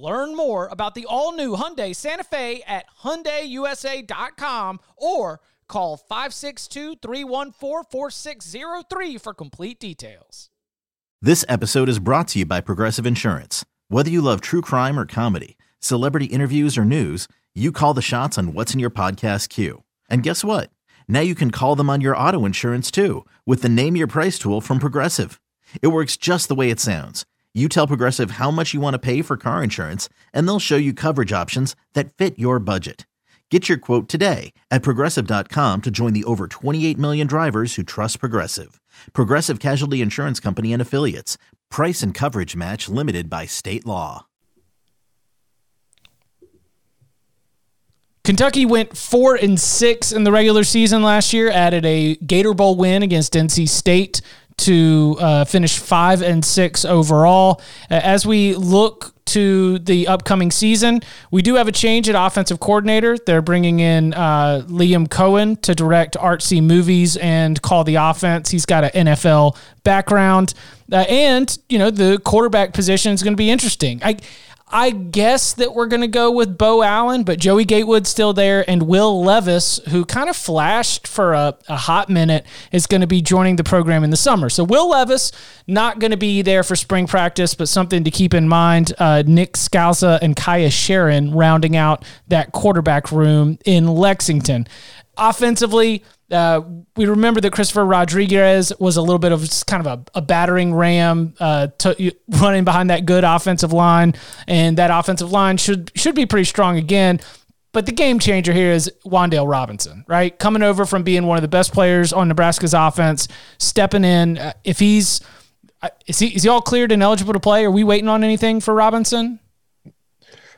Learn more about the all new Hyundai Santa Fe at HyundaiUSA.com or call 562 314 4603 for complete details. This episode is brought to you by Progressive Insurance. Whether you love true crime or comedy, celebrity interviews or news, you call the shots on What's in Your Podcast queue. And guess what? Now you can call them on your auto insurance too with the Name Your Price tool from Progressive. It works just the way it sounds you tell Progressive how much you want to pay for car insurance, and they'll show you coverage options that fit your budget. Get your quote today at progressive.com to join the over 28 million drivers who trust Progressive. Progressive Casualty Insurance Company and Affiliates. Price and coverage match limited by state law. Kentucky went four and six in the regular season last year, added a Gator Bowl win against NC State to uh, finish five and six overall. As we look to the upcoming season, we do have a change at offensive coordinator. They're bringing in uh, Liam Coen to direct artsy movies and call the offense. He's got an NFL background, uh, and you know the quarterback position is going to be interesting. I I guess that we're going to go with Beau Allen, but Joey Gatewood's still there, and Will Levis, who kind of flashed for a, a hot minute, is going to be joining the program in the summer. So Will Levis not going to be there for spring practice, but something to keep in mind. Uh, Nick Scalzo and Kaiya Sheron rounding out that quarterback room in Lexington. offensively, uh, we remember that Christopher Rodriguez was a little bit of kind of a, a battering ram, uh, to, running behind that good offensive line, and that offensive line should should be pretty strong again. But the game changer here is Wan'Dale Robinson, right? Coming over from being one of the best players on Nebraska's offense, stepping in. Uh, if he's uh, is he is he all cleared and eligible to play? Are we waiting on anything for Robinson?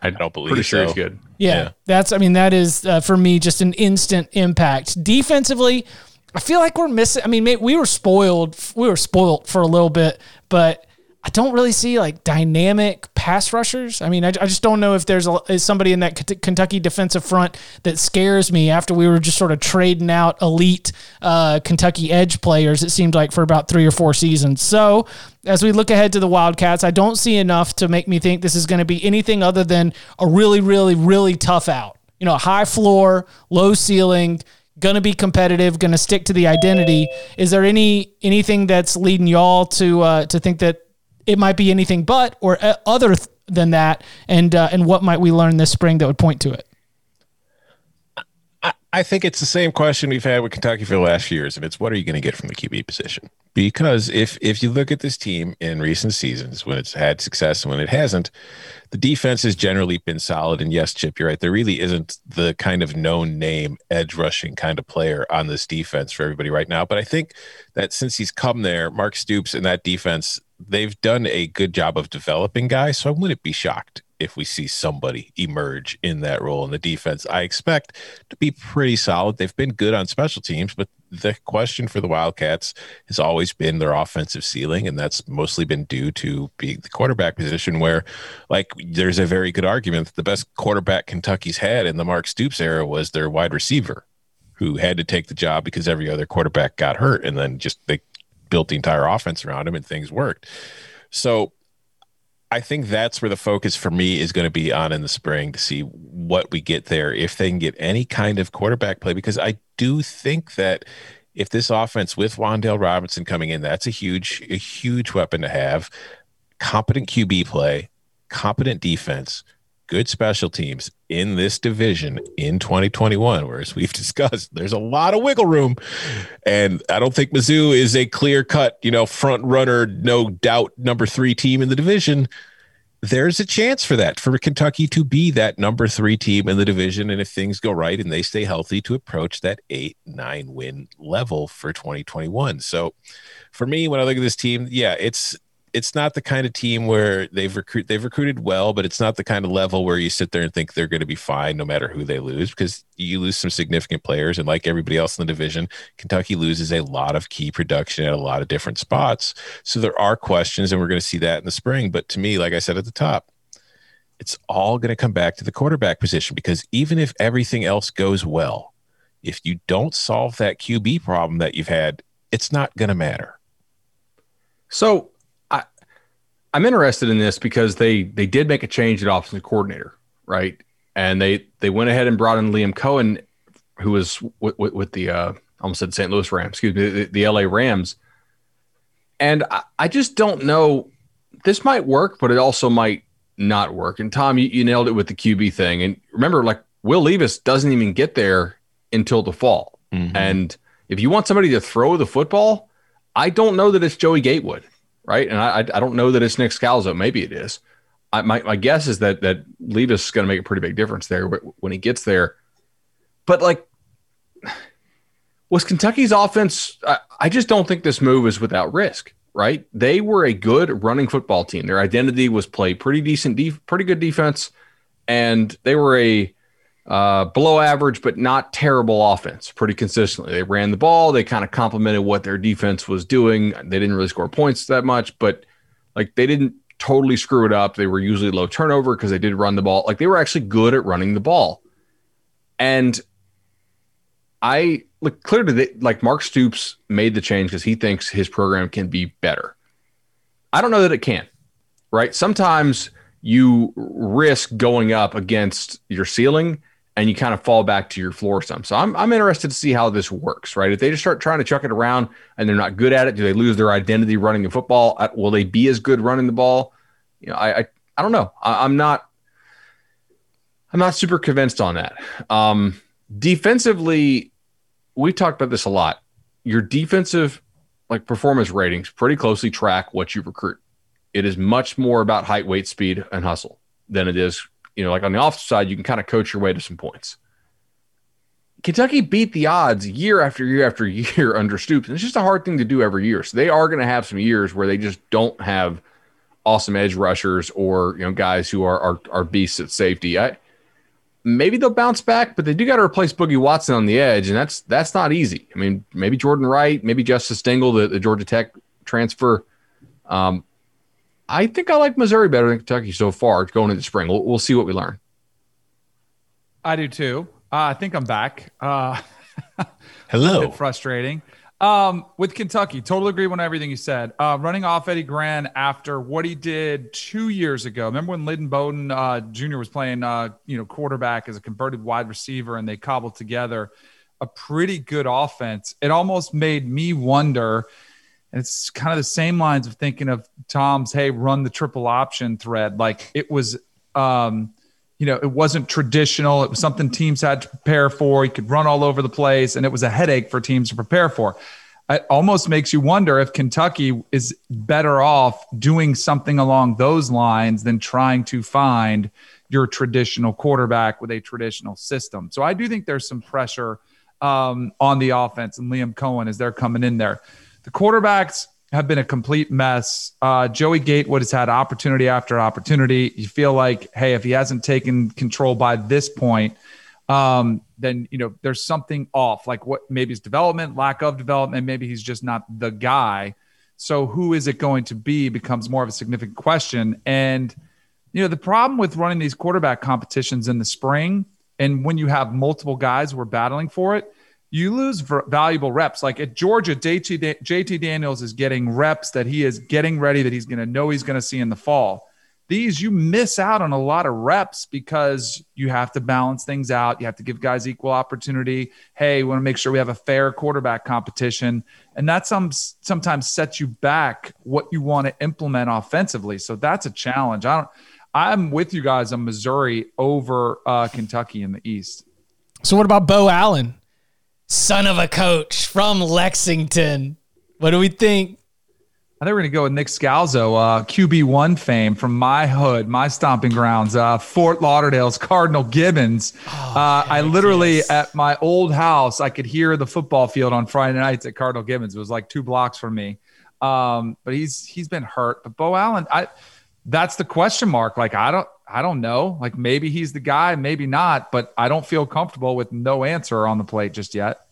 I don't believe Pretty so. sure he's good. Yeah, Yeah. that's. I mean, that is uh, for me just an instant impact. Defensively, I feel like we're missing. I mean, we were spoiled. We were spoiled for a little bit, but I don't really see like dynamic pass rushers. I mean, I, I just don't know if there's a, is somebody in that Kt- Kentucky defensive front that scares me. After we were just sort of trading out elite uh, Kentucky edge players, it seemed like for about three or four seasons. So as we look ahead to the Wildcats, I don't see enough to make me think this is going to be anything other than a really, really, really tough out. You know, high floor, low ceiling, going to be competitive, going to stick to the identity. Is there any anything that's leading y'all to uh, to think that it might be anything but or uh, other th- than that? And uh, and what might we learn this spring that would point to it? I, I think it's the same question we've had with Kentucky for the last few years, and it's what are you going to get from the QB position? Because if if you look at this team in recent seasons, when it's had success and when it hasn't, the defense has generally been solid. And yes, Chip, you're right. There really isn't the kind of known name edge rushing kind of player on this defense for everybody right now. But I think that since he's come there, Mark Stoops and that defense, they've done a good job of developing guys. So I wouldn't be shocked if we see somebody emerge in that role in the defense. I expect to be pretty solid. They've been good on special teams, but the question for the Wildcats has always been their offensive ceiling, and that's mostly been due to being the quarterback position where like there's a very good argument that the best quarterback Kentucky's had in the Mark Stoops era was their wide receiver who had to take the job because every other quarterback got hurt and then just they built the entire offense around him and things worked. So I think that's where the focus for me is going to be on in the spring to see what we get there if they can get any kind of quarterback play because I do think that if this offense with Wan'Dale Robinson coming in, that's a huge, a huge weapon to have. Competent QB play, competent defense, good special teams in this division in 2021. Whereas we've <laughs> discussed, there's a lot of wiggle room, and I don't think Mizzou is a clear cut, you know, front runner, no doubt number three team in the division. There's a chance for that for Kentucky to be that number three team in the division, and if things go right and they stay healthy, to approach that eight nine win level for 2021. So, for me, when I look at this team, yeah, it's it's not the kind of team where they've recruit they've recruited well, but it's not the kind of level where you sit there and think they're going to be fine no matter who they lose because you lose some significant players, and like everybody else in the division, Kentucky loses a lot of key production at a lot of different spots. So there are questions, and we're going to see that in the spring. But to me, like I said at the top, it's all going to come back to the quarterback position because even if everything else goes well, if you don't solve that QB problem that you've had, it's not going to matter. So I'm interested in this because they they did make a change at offensive coordinator, right? And they they went ahead and brought in Liam Coen, who was with, with, with the uh, almost said St. Louis Rams, excuse me, the, the LA Rams. And I, I just don't know. This might work, but it also might not work. And Tom, you, you nailed it with the QB thing. And remember, like Will Levis doesn't even get there until the fall. And if you want somebody to throw the football, I don't know that it's Joey Gatewood, right? And I, I don't know that it's Nick Scalzo. Maybe it is. I, my my guess is that that Levis is going to make a pretty big difference there wh- when he gets there. But like, was Kentucky's offense? I, I just don't think this move is without risk, right? They were a good running football team. Their identity was play pretty decent, def- pretty good defense, and they were a uh, below average, but not terrible offense pretty consistently. They ran the ball. They kind of complemented what their defense was doing. They didn't really score points that much, but like they didn't totally screw it up. They were usually low turnover because they did run the ball. Like they were actually good at running the ball. And I look clearly that like Mark Stoops made the change because he thinks his program can be better. I don't know that it can, right? Sometimes you risk going up against your ceiling and you kind of fall back to your floor some. So I'm, I'm interested to see how this works, right? If they just start trying to chuck it around and they're not good at it, do they lose their identity running the football? Uh, Will they be as good running the ball? You know, I I, I don't know. I, I'm not I'm not super convinced on that. Um, defensively, we've talked about this a lot. Your defensive like performance ratings pretty closely track what you recruit. It is much more about height, weight, speed, and hustle than it is, you know, like on the offensive side, you can kind of coach your way to some points. Kentucky beat the odds year after year after <laughs> year under Stoops. And it's just a hard thing to do every year. So they are going to have some years where they just don't have awesome edge rushers or you know guys who are are, are beasts at safety. I maybe they'll bounce back, but they do got to replace Boogie Watson on the edge, and that's that's not easy. I mean, maybe Jordan Wright, maybe Justice Dingle, the, the Georgia Tech transfer. Um, I think I like Missouri better than Kentucky so far going into spring. We'll, we'll see what we learn. I do too. Uh, I think I'm back. Uh, <laughs> Hello. frustrating. Um, with Kentucky, totally agree on everything you said. Uh, running off Eddie Gran after what he did two years ago. Remember when Lynn Bowden uh, Jr. was playing, uh, you know, quarterback as a converted wide receiver, and they cobbled together a pretty good offense. It almost made me wonder. And it's kind of the same lines of thinking of Tom's, hey, run the triple option thread. Like it was, um, you know, it wasn't traditional. It was something teams had to prepare for. He could run all over the place, and it was a headache for teams to prepare for. It almost makes you wonder if Kentucky is better off doing something along those lines than trying to find your traditional quarterback with a traditional system. So I do think there's some pressure um, on the offense and Liam Coen as they're coming in there. The quarterbacks, have been a complete mess. Uh, Joey Gatewood has had opportunity after opportunity. You feel like, hey, if he hasn't taken control by this point, um, then you know there's something off. Like what? Maybe his development, lack of development. Maybe he's just not the guy. So who is it going to be becomes more of a significant question. And you know the problem with running these quarterback competitions in the spring, and when you have multiple guys who are battling for it you lose valuable reps. Like at Georgia, JT, JT Daniels is getting reps that he is getting ready that he's going to know he's going to see in the fall. These, you miss out on a lot of reps because you have to balance things out. You have to give guys equal opportunity. Hey, we want to make sure we have a fair quarterback competition. And that some, sometimes sets you back what you want to implement offensively. So that's a challenge. I don't, I'm with you guys on Missouri over uh, Kentucky in the East. So what about Beau Allen? Son of a coach from Lexington. What do we think? I think we're going to go with Nick Scalzo, uh, QB1 fame from my hood, my stomping grounds, uh, Fort Lauderdale's Cardinal Gibbons. Oh, uh, I literally, yes. at my old house, I could hear the football field on Friday nights at Cardinal Gibbons. It was like two blocks from me. Um, but he's he's been hurt. But Beau Allen, I that's the question mark. Like I don't I don't know. Like maybe he's the guy, maybe not, but I don't feel comfortable with no answer on the plate just yet.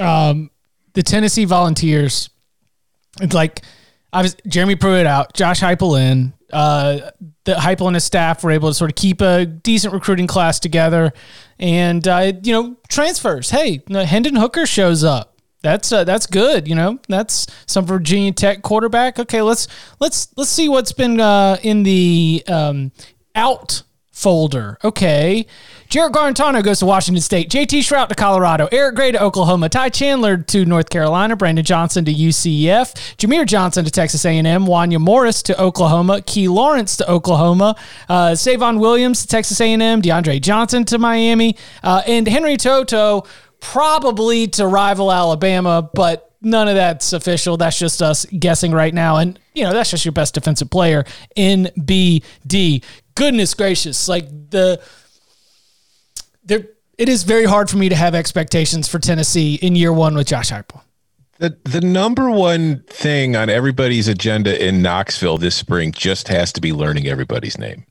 Um, the Tennessee Volunteers, it's like I was Jeremy Pruitt out, Josh Heupel in. Uh, the Heupel and his staff were able to sort of keep a decent recruiting class together, and uh, you know transfers. Hey, Hendon Hooker shows up that's uh, that's good. You know, that's some Virginia Tech quarterback. Okay, let's let's let's see what's been uh, in the um, out folder. Okay. Jarrett Guarantano goes to Washington State. JT Shrout to Colorado. Eric Gray to Oklahoma. Ty Chandler to North Carolina. Brandon Johnson to UCF. Jameer Johnson to Texas A&M. Wanya Morris to Oklahoma. Key Lawrence to Oklahoma. Uh, Savon Williams to Texas A&M. DeAndre Johnson to Miami. Uh, and Henry To'o To'o probably to rival Alabama, but none of that's official. That's just us guessing right now. And, you know, that's just your best defensive player in BD. Goodness gracious. Like the, there, it is very hard for me to have expectations for Tennessee in year one with Josh Heupel. The the number one thing on everybody's agenda in Knoxville this spring just has to be learning everybody's name.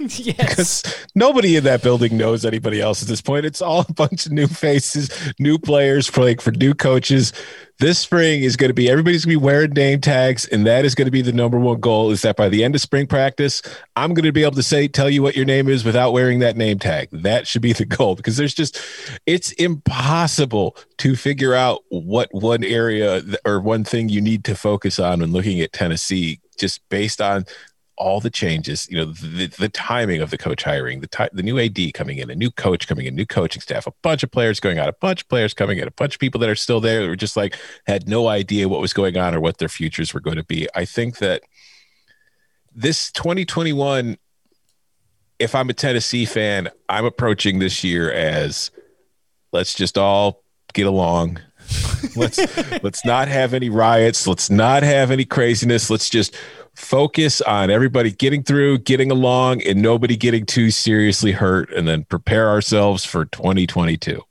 <laughs> yes. Because nobody in that building knows anybody else at this point. It's all a bunch of new faces, new players, like for new coaches. This spring is going to be everybody's going to be wearing name tags, and that is going to be the number one goal. Is that by the end of spring practice, I'm going to be able to say, tell you what your name is without wearing that name tag. That should be the goal because there's just, it's impossible to figure out what one area or one thing you need to focus on when looking at Tennessee just based on all the changes, you know, the, the timing of the coach hiring, the ti- the new AD coming in, a new coach coming in, new coaching staff, a bunch of players going out, a bunch of players coming in, a bunch of people that are still there that were just like had no idea what was going on or what their futures were going to be. I think that this 2021, if I'm a Tennessee fan, I'm approaching this year as let's just all get along. <laughs> let's <laughs> let's not have any riots. Let's not have any craziness. Let's just focus on everybody getting through, getting along, and nobody getting too seriously hurt, and then prepare ourselves for 2022.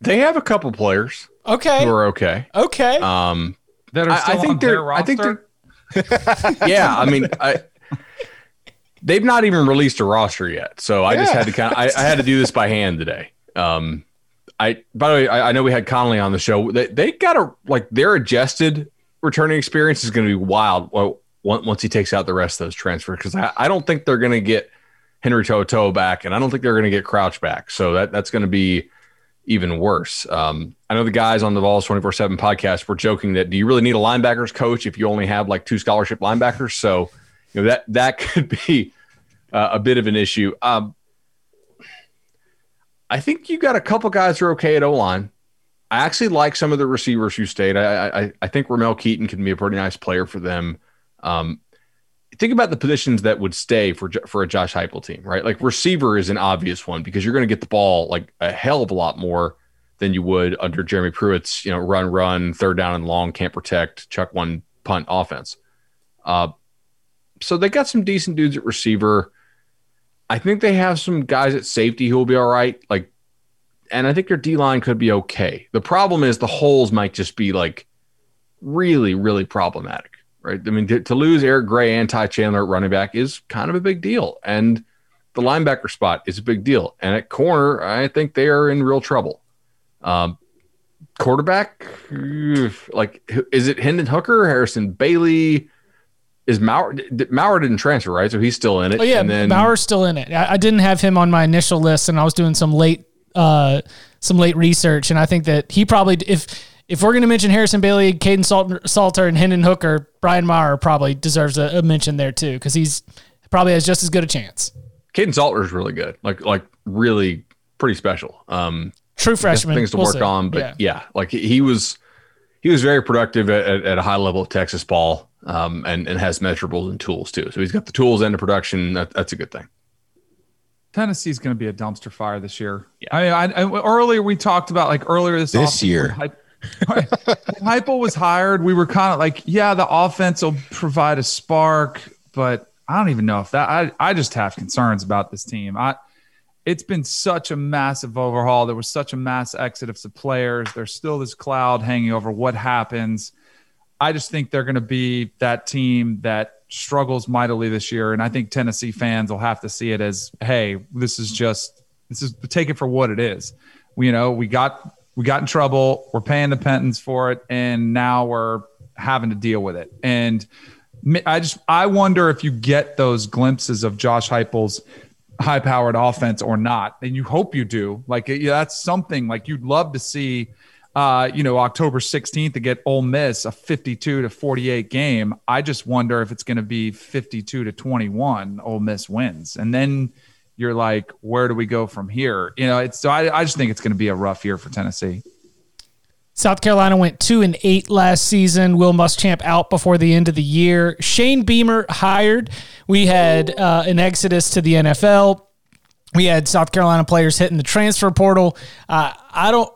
They have a couple players Okay. who are okay. Okay. Um, That are I- I think on their they're- I think roster? <laughs> yeah, I mean, I, they've not even released a roster yet, so I just had to kind of, I, I had to do this by hand today. Um, I by the way, I, I know we had Connelly on the show. They they got a like they're adjusted returning experience is going to be wild. Once once he takes out the rest of those transfers, because I, I don't think they're going to get Henry To'o To'o back, and I don't think they're going to get Crouch back. So that that's going to be even worse. Um, I know the guys on the Vols 24 7 podcast were joking that do you really need a linebackers coach if you only have like two scholarship linebackers? So, you know, that, that <laughs> could be uh, a bit of an issue. Um, I think you got a couple guys who are okay at O line. I actually like some of the receivers who stayed. I, I, I think Ramel Keyton can be a pretty nice player for them. Um, think about the positions that would stay for for a Josh Heupel team, right? Like receiver is an obvious one because you're going to get the ball like a hell of a lot more than you would under Jeremy Pruitt's, you know, run, run, third down and long, can't protect, chuck one punt offense. Uh, so they got some decent dudes at receiver. I think they have some guys at safety who will be all right. Like, and I think their D line could be okay. The problem is the holes might just be like really, really problematic right? I mean, to, to, lose Eric Gray and Ty Chandler at running back is kind of a big deal. And the linebacker spot is a big deal. And at corner, I think they are in real trouble. Um, quarterback, like, is it Hendon Hooker, Harrison Bailey? Is Maurer, Maurer didn't transfer, right? So he's still in it. Oh, yeah. And then, Maurer's still in it. I, I didn't have him on my initial list, and I was doing some late, uh, some late research. And I think that he probably, if, if we're going to mention Harrison Bailey, Kaidon Salter, Salter, and Hendon Hooker, Brian Maurer probably deserves a, a mention there too because he's probably has just as good a chance. Kaidon Salter is really good, like like really pretty special. Um, True freshman, things to we'll work see. on, but Yeah. yeah. like he, he was he was very productive at, at, at a high level of Texas ball, um, and and has measurables and tools too. So he's got the tools and the production. That, that's a good thing. Tennessee's going to be a dumpster fire this year. I mean, I, I, earlier we talked about like earlier this This year. when <laughs> when Heupel was hired. We were kind of like, yeah, the offense will provide a spark, but I don't even know if that. I I just have concerns about this team. I it's been such a massive overhaul. There was such a mass exit of some players. There's still this cloud hanging over what happens. I just think they're going to be that team that struggles mightily this year, and I think Tennessee fans will have to see it as, hey, this is just this is take it for what it is. We, you know, we got we got in trouble. We're paying the penance for it, and now we're having to deal with it. And I just I wonder if you get those glimpses of Josh Heupel's high-powered offense or not, and you hope you do. Like yeah, that's something like you'd love to see. Uh, you know, October 16th to get Ole Miss a 52 to 48 game. I just wonder if it's going to be 52 to 21. Ole Miss wins, and then you're like, where do we go from here? You know, it's so I, I just think it's going to be a rough year for Tennessee. South Carolina went two and eight last season. Will Muschamp out before the end of the year. Shane Beamer hired. We had uh, an exodus to the NFL. We had South Carolina players hitting the transfer portal. Uh, I don't.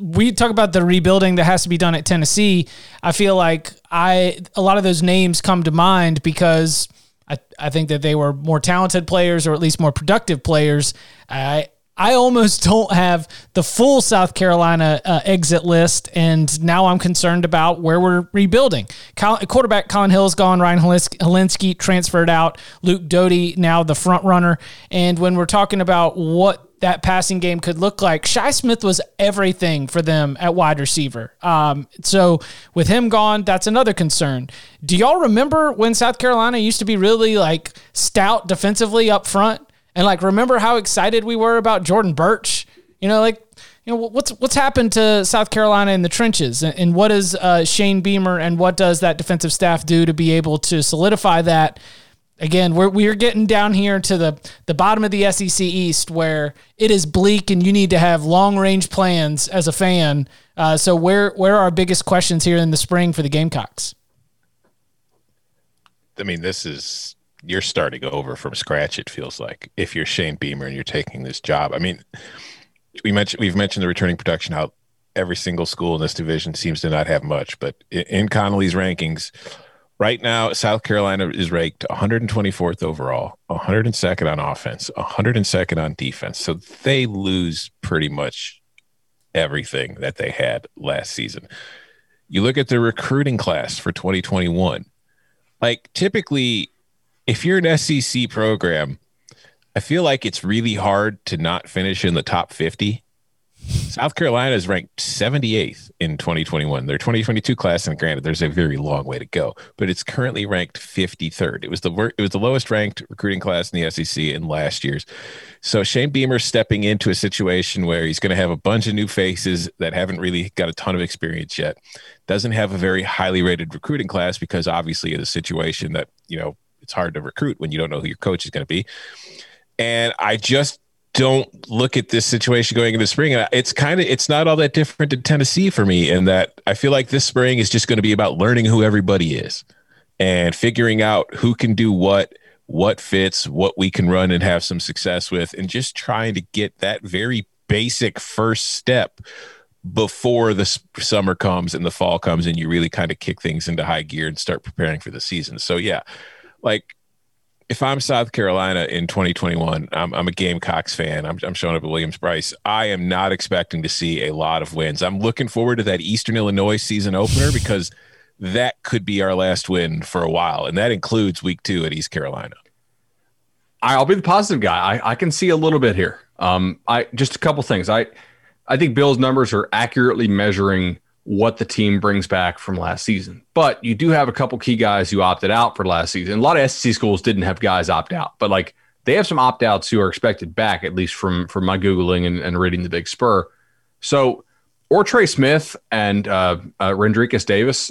We talk about the rebuilding that has to be done at Tennessee. I feel like I a lot of those names come to mind because I, I think that they were more talented players or at least more productive players. I I almost <laughs> don't have the full South Carolina uh, exit list, and now I'm concerned about where we're rebuilding. Col- quarterback Collin Hill's gone. Ryan Helins- Hilinski transferred out. Luke Doty now the front runner. And when we're talking about what that passing game could look like, Shi Smith was everything for them at wide receiver. Um, so with him gone, that's another concern. Do y'all remember when South Carolina used to be really like stout defensively up front? And like, remember how excited we were about Jordan Burch? You know, like, you know, what's what's happened to South Carolina in the trenches, and, and what does uh, Shane Beamer and what does that defensive staff do to be able to solidify that? Again, we're we're getting down here to the the bottom of the SEC East, where it is bleak, and you need to have long range plans as a fan. Uh, so, where where are our biggest questions here in the spring for the Gamecocks? I mean, this is you're starting over from scratch. It feels like if you're Shane Beamer and you're taking this job. I mean, we mentioned we've mentioned the returning production out. Every single school in this division seems to not have much, but in Connelly's rankings, right now South Carolina is ranked 124th overall, 102nd on offense, 102nd on defense. So they lose pretty much everything that they had last season. You look at the recruiting class for 2021. Like typically, if you're an SEC program, I feel like it's really hard to not finish in the top 50. South Carolina is ranked 78th in 2021. Their 2022 class, and granted, there's a very long way to go, but it's currently ranked 53rd. It was the it was the lowest ranked recruiting class in the SEC in last year's. So Shane Beamer stepping into a situation where he's going to have a bunch of new faces that haven't really got a ton of experience yet. Doesn't have a very highly rated recruiting class because obviously of the situation that you know it's hard to recruit when you don't know who your coach is going to be. And I just don't look at this situation going into spring. It's kind of it's not all that different to Tennessee for me in that I feel like this spring is just going to be about learning who everybody is and figuring out who can do what, what fits, what we can run and have some success with, and just trying to get that very basic first step before the summer comes and the fall comes and you really kind of kick things into high gear and start preparing for the season. So yeah, like if I'm South Carolina in 2021, I'm, I'm a Gamecocks fan. I'm, I'm, showing up at Williams-Brice. I am not expecting to see a lot of wins. I'm looking forward to that Eastern Illinois season opener <sighs> because that could be our last win for a while, and that includes Week Two at East Carolina. I'll be the positive guy. I, I can see a little bit here. Um, I just a couple things. I I think Bill's numbers are accurately measuring what the team brings back from last season. But you do have a couple key guys who opted out for last season. A lot of SEC schools didn't have guys opt out, but like they have some opt outs who are expected back, at least from from my googling and, and reading the Big Spur. So, OrTre Smith and uh, uh, Rendrikus Davis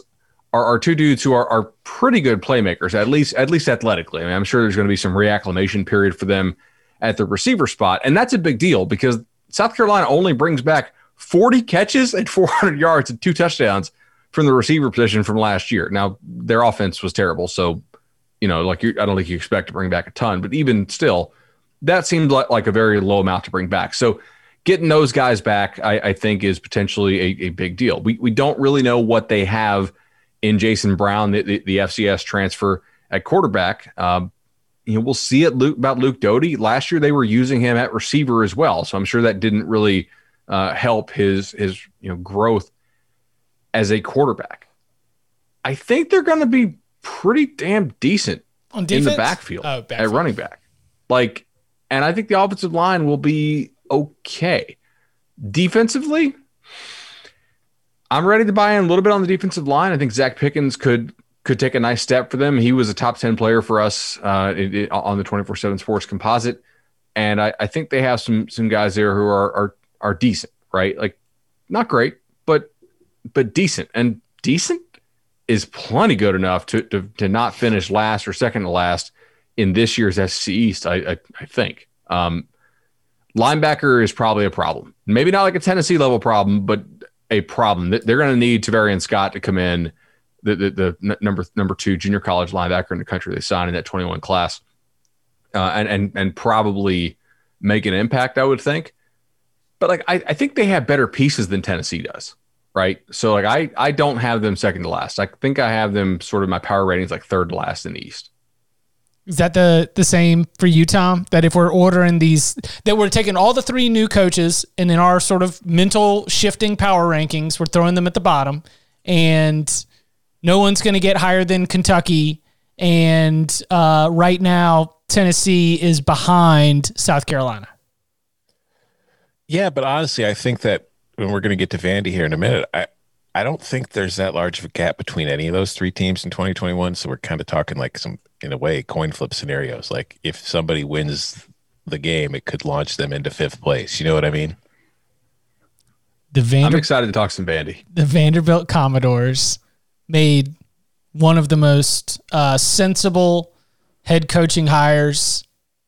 are, are two dudes who are, are pretty good playmakers, at least at least athletically. I mean, I'm sure there's going to be some reacclimation period for them at the receiver spot, and that's a big deal because South Carolina only brings back 40 catches and 400 yards and two touchdowns from the receiver position from last year. Now, their offense was terrible. So, you know, like I don't think you expect to bring back a ton, but even still, that seemed like, like a very low amount to bring back. So, getting those guys back, I, I think, is potentially a, a, big deal. We, we don't really know what they have in Jason Brown, the, the, the FCS transfer at quarterback. Um, you know, we'll see it Luke, about Luke Doty. Last year, they were using him at receiver as well. So, I'm sure that didn't really – uh, help his his you know growth as a quarterback. I think they're going to be pretty damn decent in the backfield, oh, backfield at running back. Like, and I think the offensive line will be okay. Defensively, I'm ready to buy in a little bit on the defensive line. I think Zacch Pickens could could take a nice step for them. He was a top 10 player for us uh, it, it, on the 24 7 sports composite. And I, I, think they have some some guys there who are, are are decent, right? Like not great, but but decent. And decent is plenty good enough to to, to not finish last or second to last in this year's SC East. I I, I think. Um, linebacker is probably a problem. Maybe not like a Tennessee level problem, but a problem. They're going to need Tavarian Scott to come in, the, the, the number number two junior college linebacker in the country they signed in that 21 class, uh, and and and probably make an impact. I would think but like I, I think they have better pieces than Tennessee does, right? So like I I don't have them second to last. I think I have them sort of my power ratings like third to last in the East. Is that the the same for you, Tom? That if we're ordering these, that we're taking all the three new coaches, and in our sort of mental shifting power rankings, we're throwing them at the bottom, and no one's going to get higher than Kentucky. And uh, right now, Tennessee is behind South Carolina. Yeah, but honestly, I think that when we're going to get to Vandy here in a minute, I I don't think there's that large of a gap between any of those three teams in 2021. So we're kind of talking like some, in a way, coin flip scenarios. Like if somebody wins the game, it could launch them into fifth place. You know what I mean? The Vander- I'm excited to talk some Vandy. The Vanderbilt Commodores made one of the most uh, sensible head coaching hires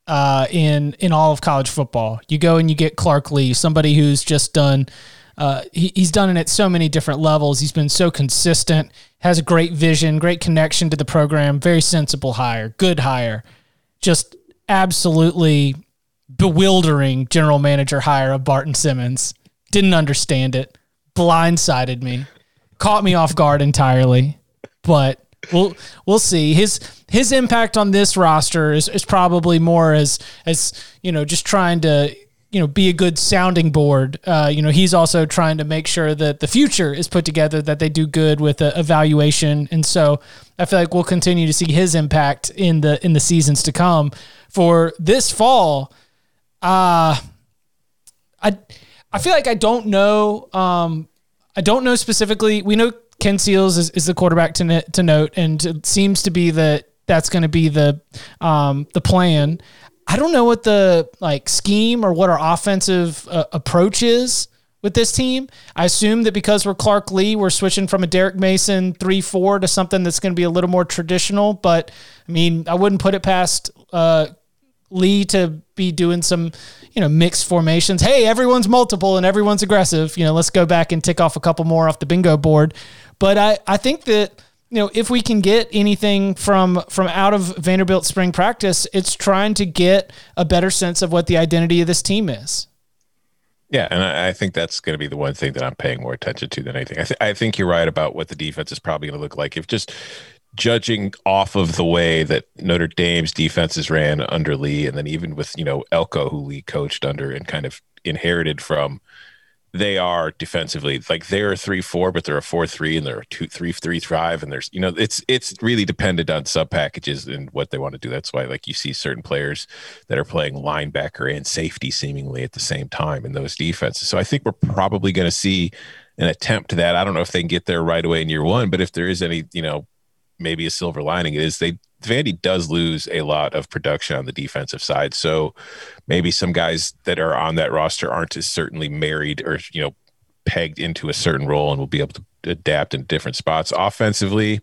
uh, in in all of college football. You go and you get Clark Lea, somebody who's just done. Uh, he, he's done it at so many different levels. He's been so consistent, has a great vision, great connection to the program, very sensible hire, good hire, just absolutely bewildering general manager hire of Barton Simmons. Didn't understand it. Blindsided me. Caught me off guard entirely. But we'll we'll see. His his impact on this roster is, is probably more as as you know just trying to you know be a good sounding board. Uh, you know he's also trying to make sure that the future is put together that they do good with evaluation, and so I feel like we'll continue to see his impact in the in the seasons to come. For this fall, uh I I feel like I don't know. Um, I don't know specifically. We know Ken Seals is, is the quarterback to to note, and it seems to be that that's going to be the um, the plan. I don't know what the like scheme or what our offensive uh, approach is with this team. I assume that because we're Clark Lea, we're switching from a Derek Mason 3 4 to something that's going to be a little more traditional. But I mean, I wouldn't put it past uh, Lea to be doing some, you know, mixed formations. Hey, everyone's multiple and everyone's aggressive. You know, let's go back and tick off a couple more off the bingo board. But I, I think that you know, if we can get anything from from out of Vanderbilt spring practice, it's trying to get a better sense of what the identity of this team is. Yeah, and I, I think that's going to be the one thing that I'm paying more attention to than anything. I, th- I think you're right about what the defense is probably going to look like. If just judging off of the way that Notre Dame's defenses ran under Lea, and then even with you know Elko, who Lea coached under and kind of inherited from they are defensively like they're a three four, but they're a four three, and they're a two three three five, and there's you know it's it's really dependent on sub packages and what they want to do. That's why like you see certain players that are playing linebacker and safety seemingly at the same time in those defenses. So I think we're probably going to see an attempt to that. I don't know if they can get there right away in year one, but if there is any you know maybe a silver lining, it is they Vandy does lose a lot of production on the defensive side. So maybe some guys that are on that roster aren't as certainly married or, you know, pegged into a certain role and will be able to adapt in different spots. Offensively,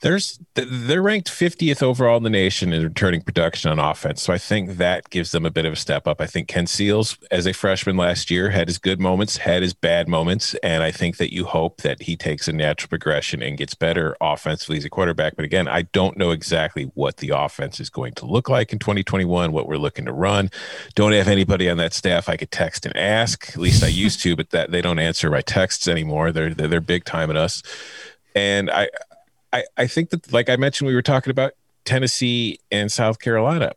there's they're ranked 50th overall in the nation in returning production on offense. So I think that gives them a bit of a step up. I think Ken Seals, as a freshman last year, had his good moments, had his bad moments, and I think that you hope that he takes a natural progression and gets better offensively as a quarterback. But again, I don't know exactly what the offense is going to look like in 2021, what we're looking to run. Don't have anybody on that staff I could text and ask. At least I used to, but that they don't answer my texts anymore. They're they're, they're big time at us. And I, I, I think that, like I mentioned, we were talking about Tennessee and South Carolina.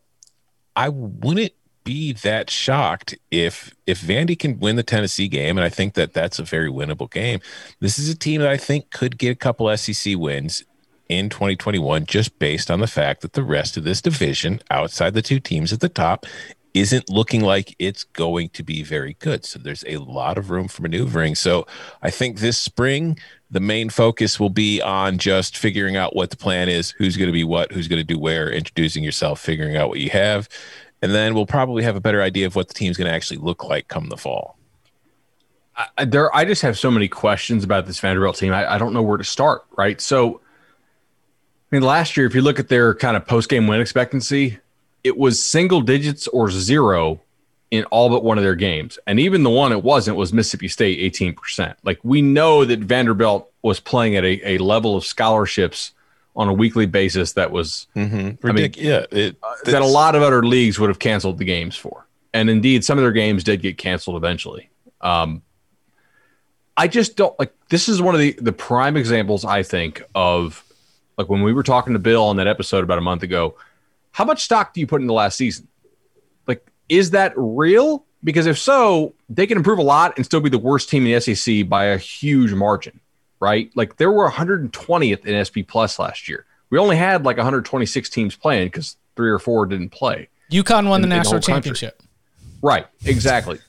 I wouldn't be that shocked if if Vandy can win the Tennessee game, and I think that that's a very winnable game. This is a team that I think could get a couple SEC wins in 2021, just based on the fact that the rest of this division, outside the two teams at the top, isn't looking like it's going to be very good. So there's a lot of room for maneuvering. So I think this spring the main focus will be on just figuring out what the plan is, who's going to be what, who's going to do where, introducing yourself, figuring out what you have. And then we'll probably have a better idea of what the team's going to actually look like come the fall. I, there, I just have so many questions about this Vanderbilt team. I, I don't know where to start, right? So, I mean, last year, if you look at their kind of post game win expectancy, it was single digits or zero in all but one of their games. And even the one it wasn't was Mississippi State 18%. Like we know that Vanderbilt was playing at a, a level of scholarships on a weekly basis that was mm-hmm. I mean, yeah, it, uh, that a lot of other leagues would have canceled the games for. And indeed, some of their games did get canceled eventually. Um, I just don't like this is one of the the prime examples I think of like when we were talking to Bill on that episode about a month ago. How much stock do you put in the last season? Is that real? Because if so, they can improve a lot and still be the worst team in the SEC by a huge margin, right? Like there were 120th in SP Plus last year. We only had like 126 teams playing because three or four didn't play. UConn won in, the national the championship. Country. Right, exactly.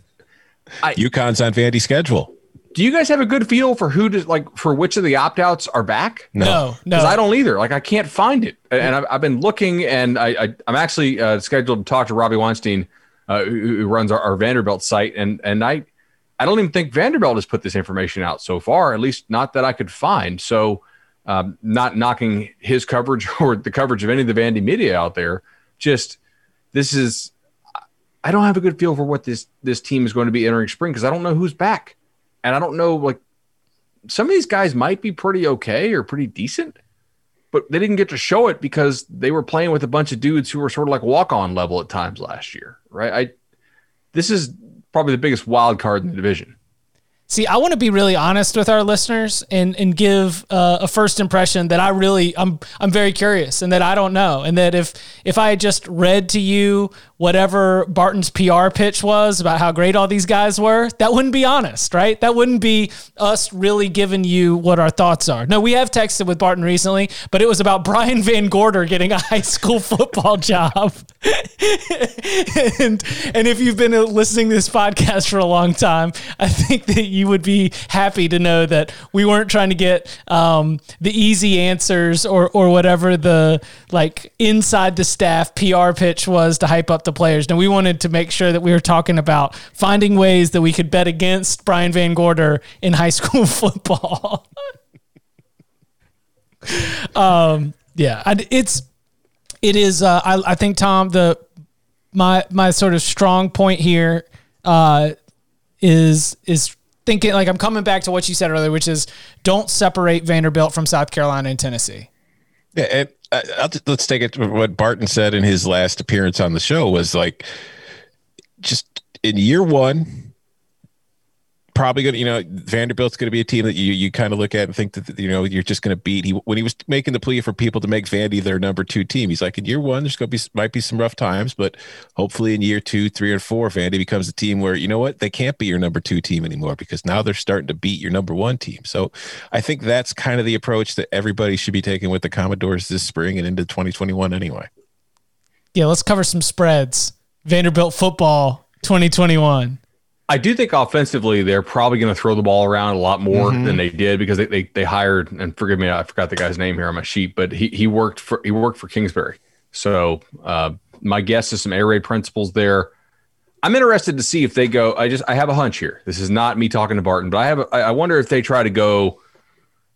I, UConn's on Vandy's schedule. Do you guys have a good feel for who does like for which of the opt outs are back? No, no, Because I don't either. Like I can't find it, and I've, I've been looking, and I, I am actually uh, scheduled to talk to Robbie Weinstein uh, who, runs our, our, Vanderbilt site, and and I I don't even think Vanderbilt has put this information out so far, at least not that I could find. So, um, not knocking his coverage <laughs> or the coverage of any of the Vandy media out there, just this is I don't have a good feel for what this this team is going to be entering spring because I don't know who's back, and I don't know like some of these guys might be pretty okay or pretty decent, but they didn't get to show it because they were playing with a bunch of dudes who were sort of like walk on level at times last year, right? I this is probably the biggest wild card in the division. See, I want to be really honest with our listeners and and give uh, a first impression that I really I'm I'm very curious and that I don't know and that if if I had just read to you whatever Barton's PR pitch was about how great all these guys were, that wouldn't be honest, right? That wouldn't be us really giving you what our thoughts are. No, we have texted with Barton recently, but it was about <laughs> Brian VanGorder getting a high school football job. <laughs> and and if you've been listening to this podcast for a long time, I think that you would be happy to know that we weren't trying to get um, the easy answers or or whatever the like inside the staff PR pitch was to hype up the players. And we wanted to make sure that we were talking about finding ways that we could bet against Brian VanGorder in high <laughs> school football. <laughs> um, yeah, it's it is. Uh, I, I think Tom the my my sort of strong point here uh, is is thinking like I'm coming back to what you said earlier, which is don't separate Vanderbilt from South Carolina and Tennessee. Yeah, uh, let's take it what Barton said in his last appearance on the show was like, just in year one, probably going to, you know, Vanderbilt's going to be a team that you, you kind of look at and think that, you know, you're just going to beat. He, when he was making the plea for people to make Vandy their number two team, he's like, in year one, there's going to be, might be some rough times, but hopefully in year two, three, or four, Vandy becomes a team where, you know what, they can't be your number two team anymore because now they're starting to beat your number one team. So I think that's kind of the approach that everybody should be taking with the Commodores this spring and into 2021 anyway. Yeah, let's cover some spreads. Vanderbilt football 2021. I do think offensively they're probably going to throw the ball around a lot more mm-hmm. than they did because they, they they hired and forgive me I forgot the guy's name here on my sheet but he he worked for he worked for Kingsbury so uh, my guess is some air raid principles there. I'm interested to see if they go. I just I have a hunch here. This is not me talking to Barton, but I have a, I wonder if they try to go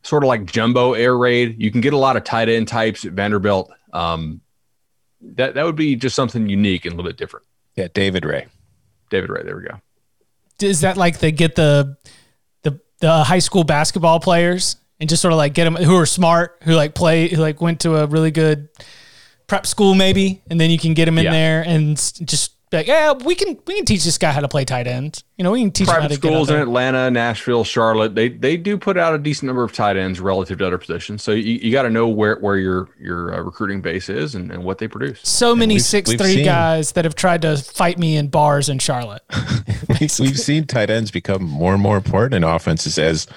sort of like jumbo air raid. You can get a lot of tight end types at Vanderbilt. Um, that that would be just something unique and a little bit different. Yeah, David Raih. David Raih. There we go is that like they get the the the high school basketball players and just sort of like get them who are smart, who like play, who like went to a really good prep school maybe, and then you can get them in yeah. there and just like, yeah, we can we can teach this guy how to play tight end. You know, we can teach private schools in Atlanta, Nashville, Charlotte. They they do put out a decent number of tight ends relative to other positions. So you, you got to know where where your your uh, recruiting base is and, and what they produce. So and many six three guys that have tried to fight me in bars in Charlotte. <laughs> we've seen tight ends become more and more important in offenses as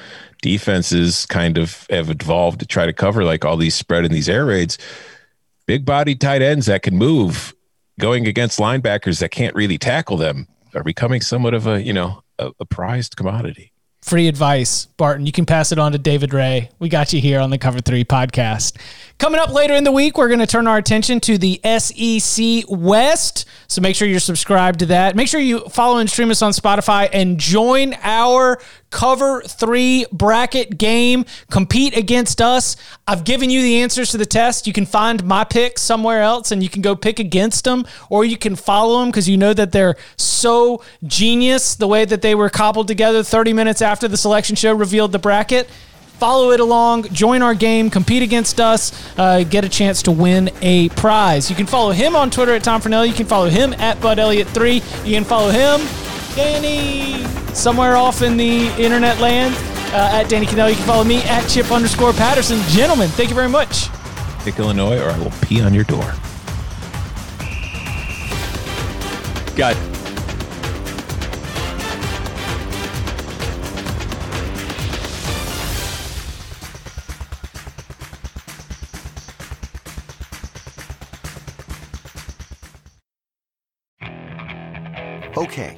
defenses kind of have evolved to try to cover like all these spread and these air raids. Big body tight ends that can move going against linebackers that can't really tackle them are becoming somewhat of a you know a, a prized commodity. Free advice, Barton. You can pass it on to David Raih. We got you here on the Cover Three podcast. Coming up later in the week, we're going to turn our attention to the SEC West. So make sure you're subscribed to that. Make sure you follow and stream us on Spotify and join our cover three bracket game. Compete against us. I've given you the answers to the test. You can find my picks somewhere else and you can go pick against them or you can follow them because you know that they're so genius the way that they were cobbled together 30 minutes after the selection show revealed the bracket follow it along, join our game, compete against us, uh, get a chance to win a prize. You can follow him on Twitter at Tom Fornelli. You can follow him at Bud Elliott3. You can follow him, Danny, somewhere off in the internet land, uh, at Danny Kanell. You can follow me at Chip underscore Patterson. Gentlemen, thank you very much. Pick Illinois, or I will pee on your door. Got Okay,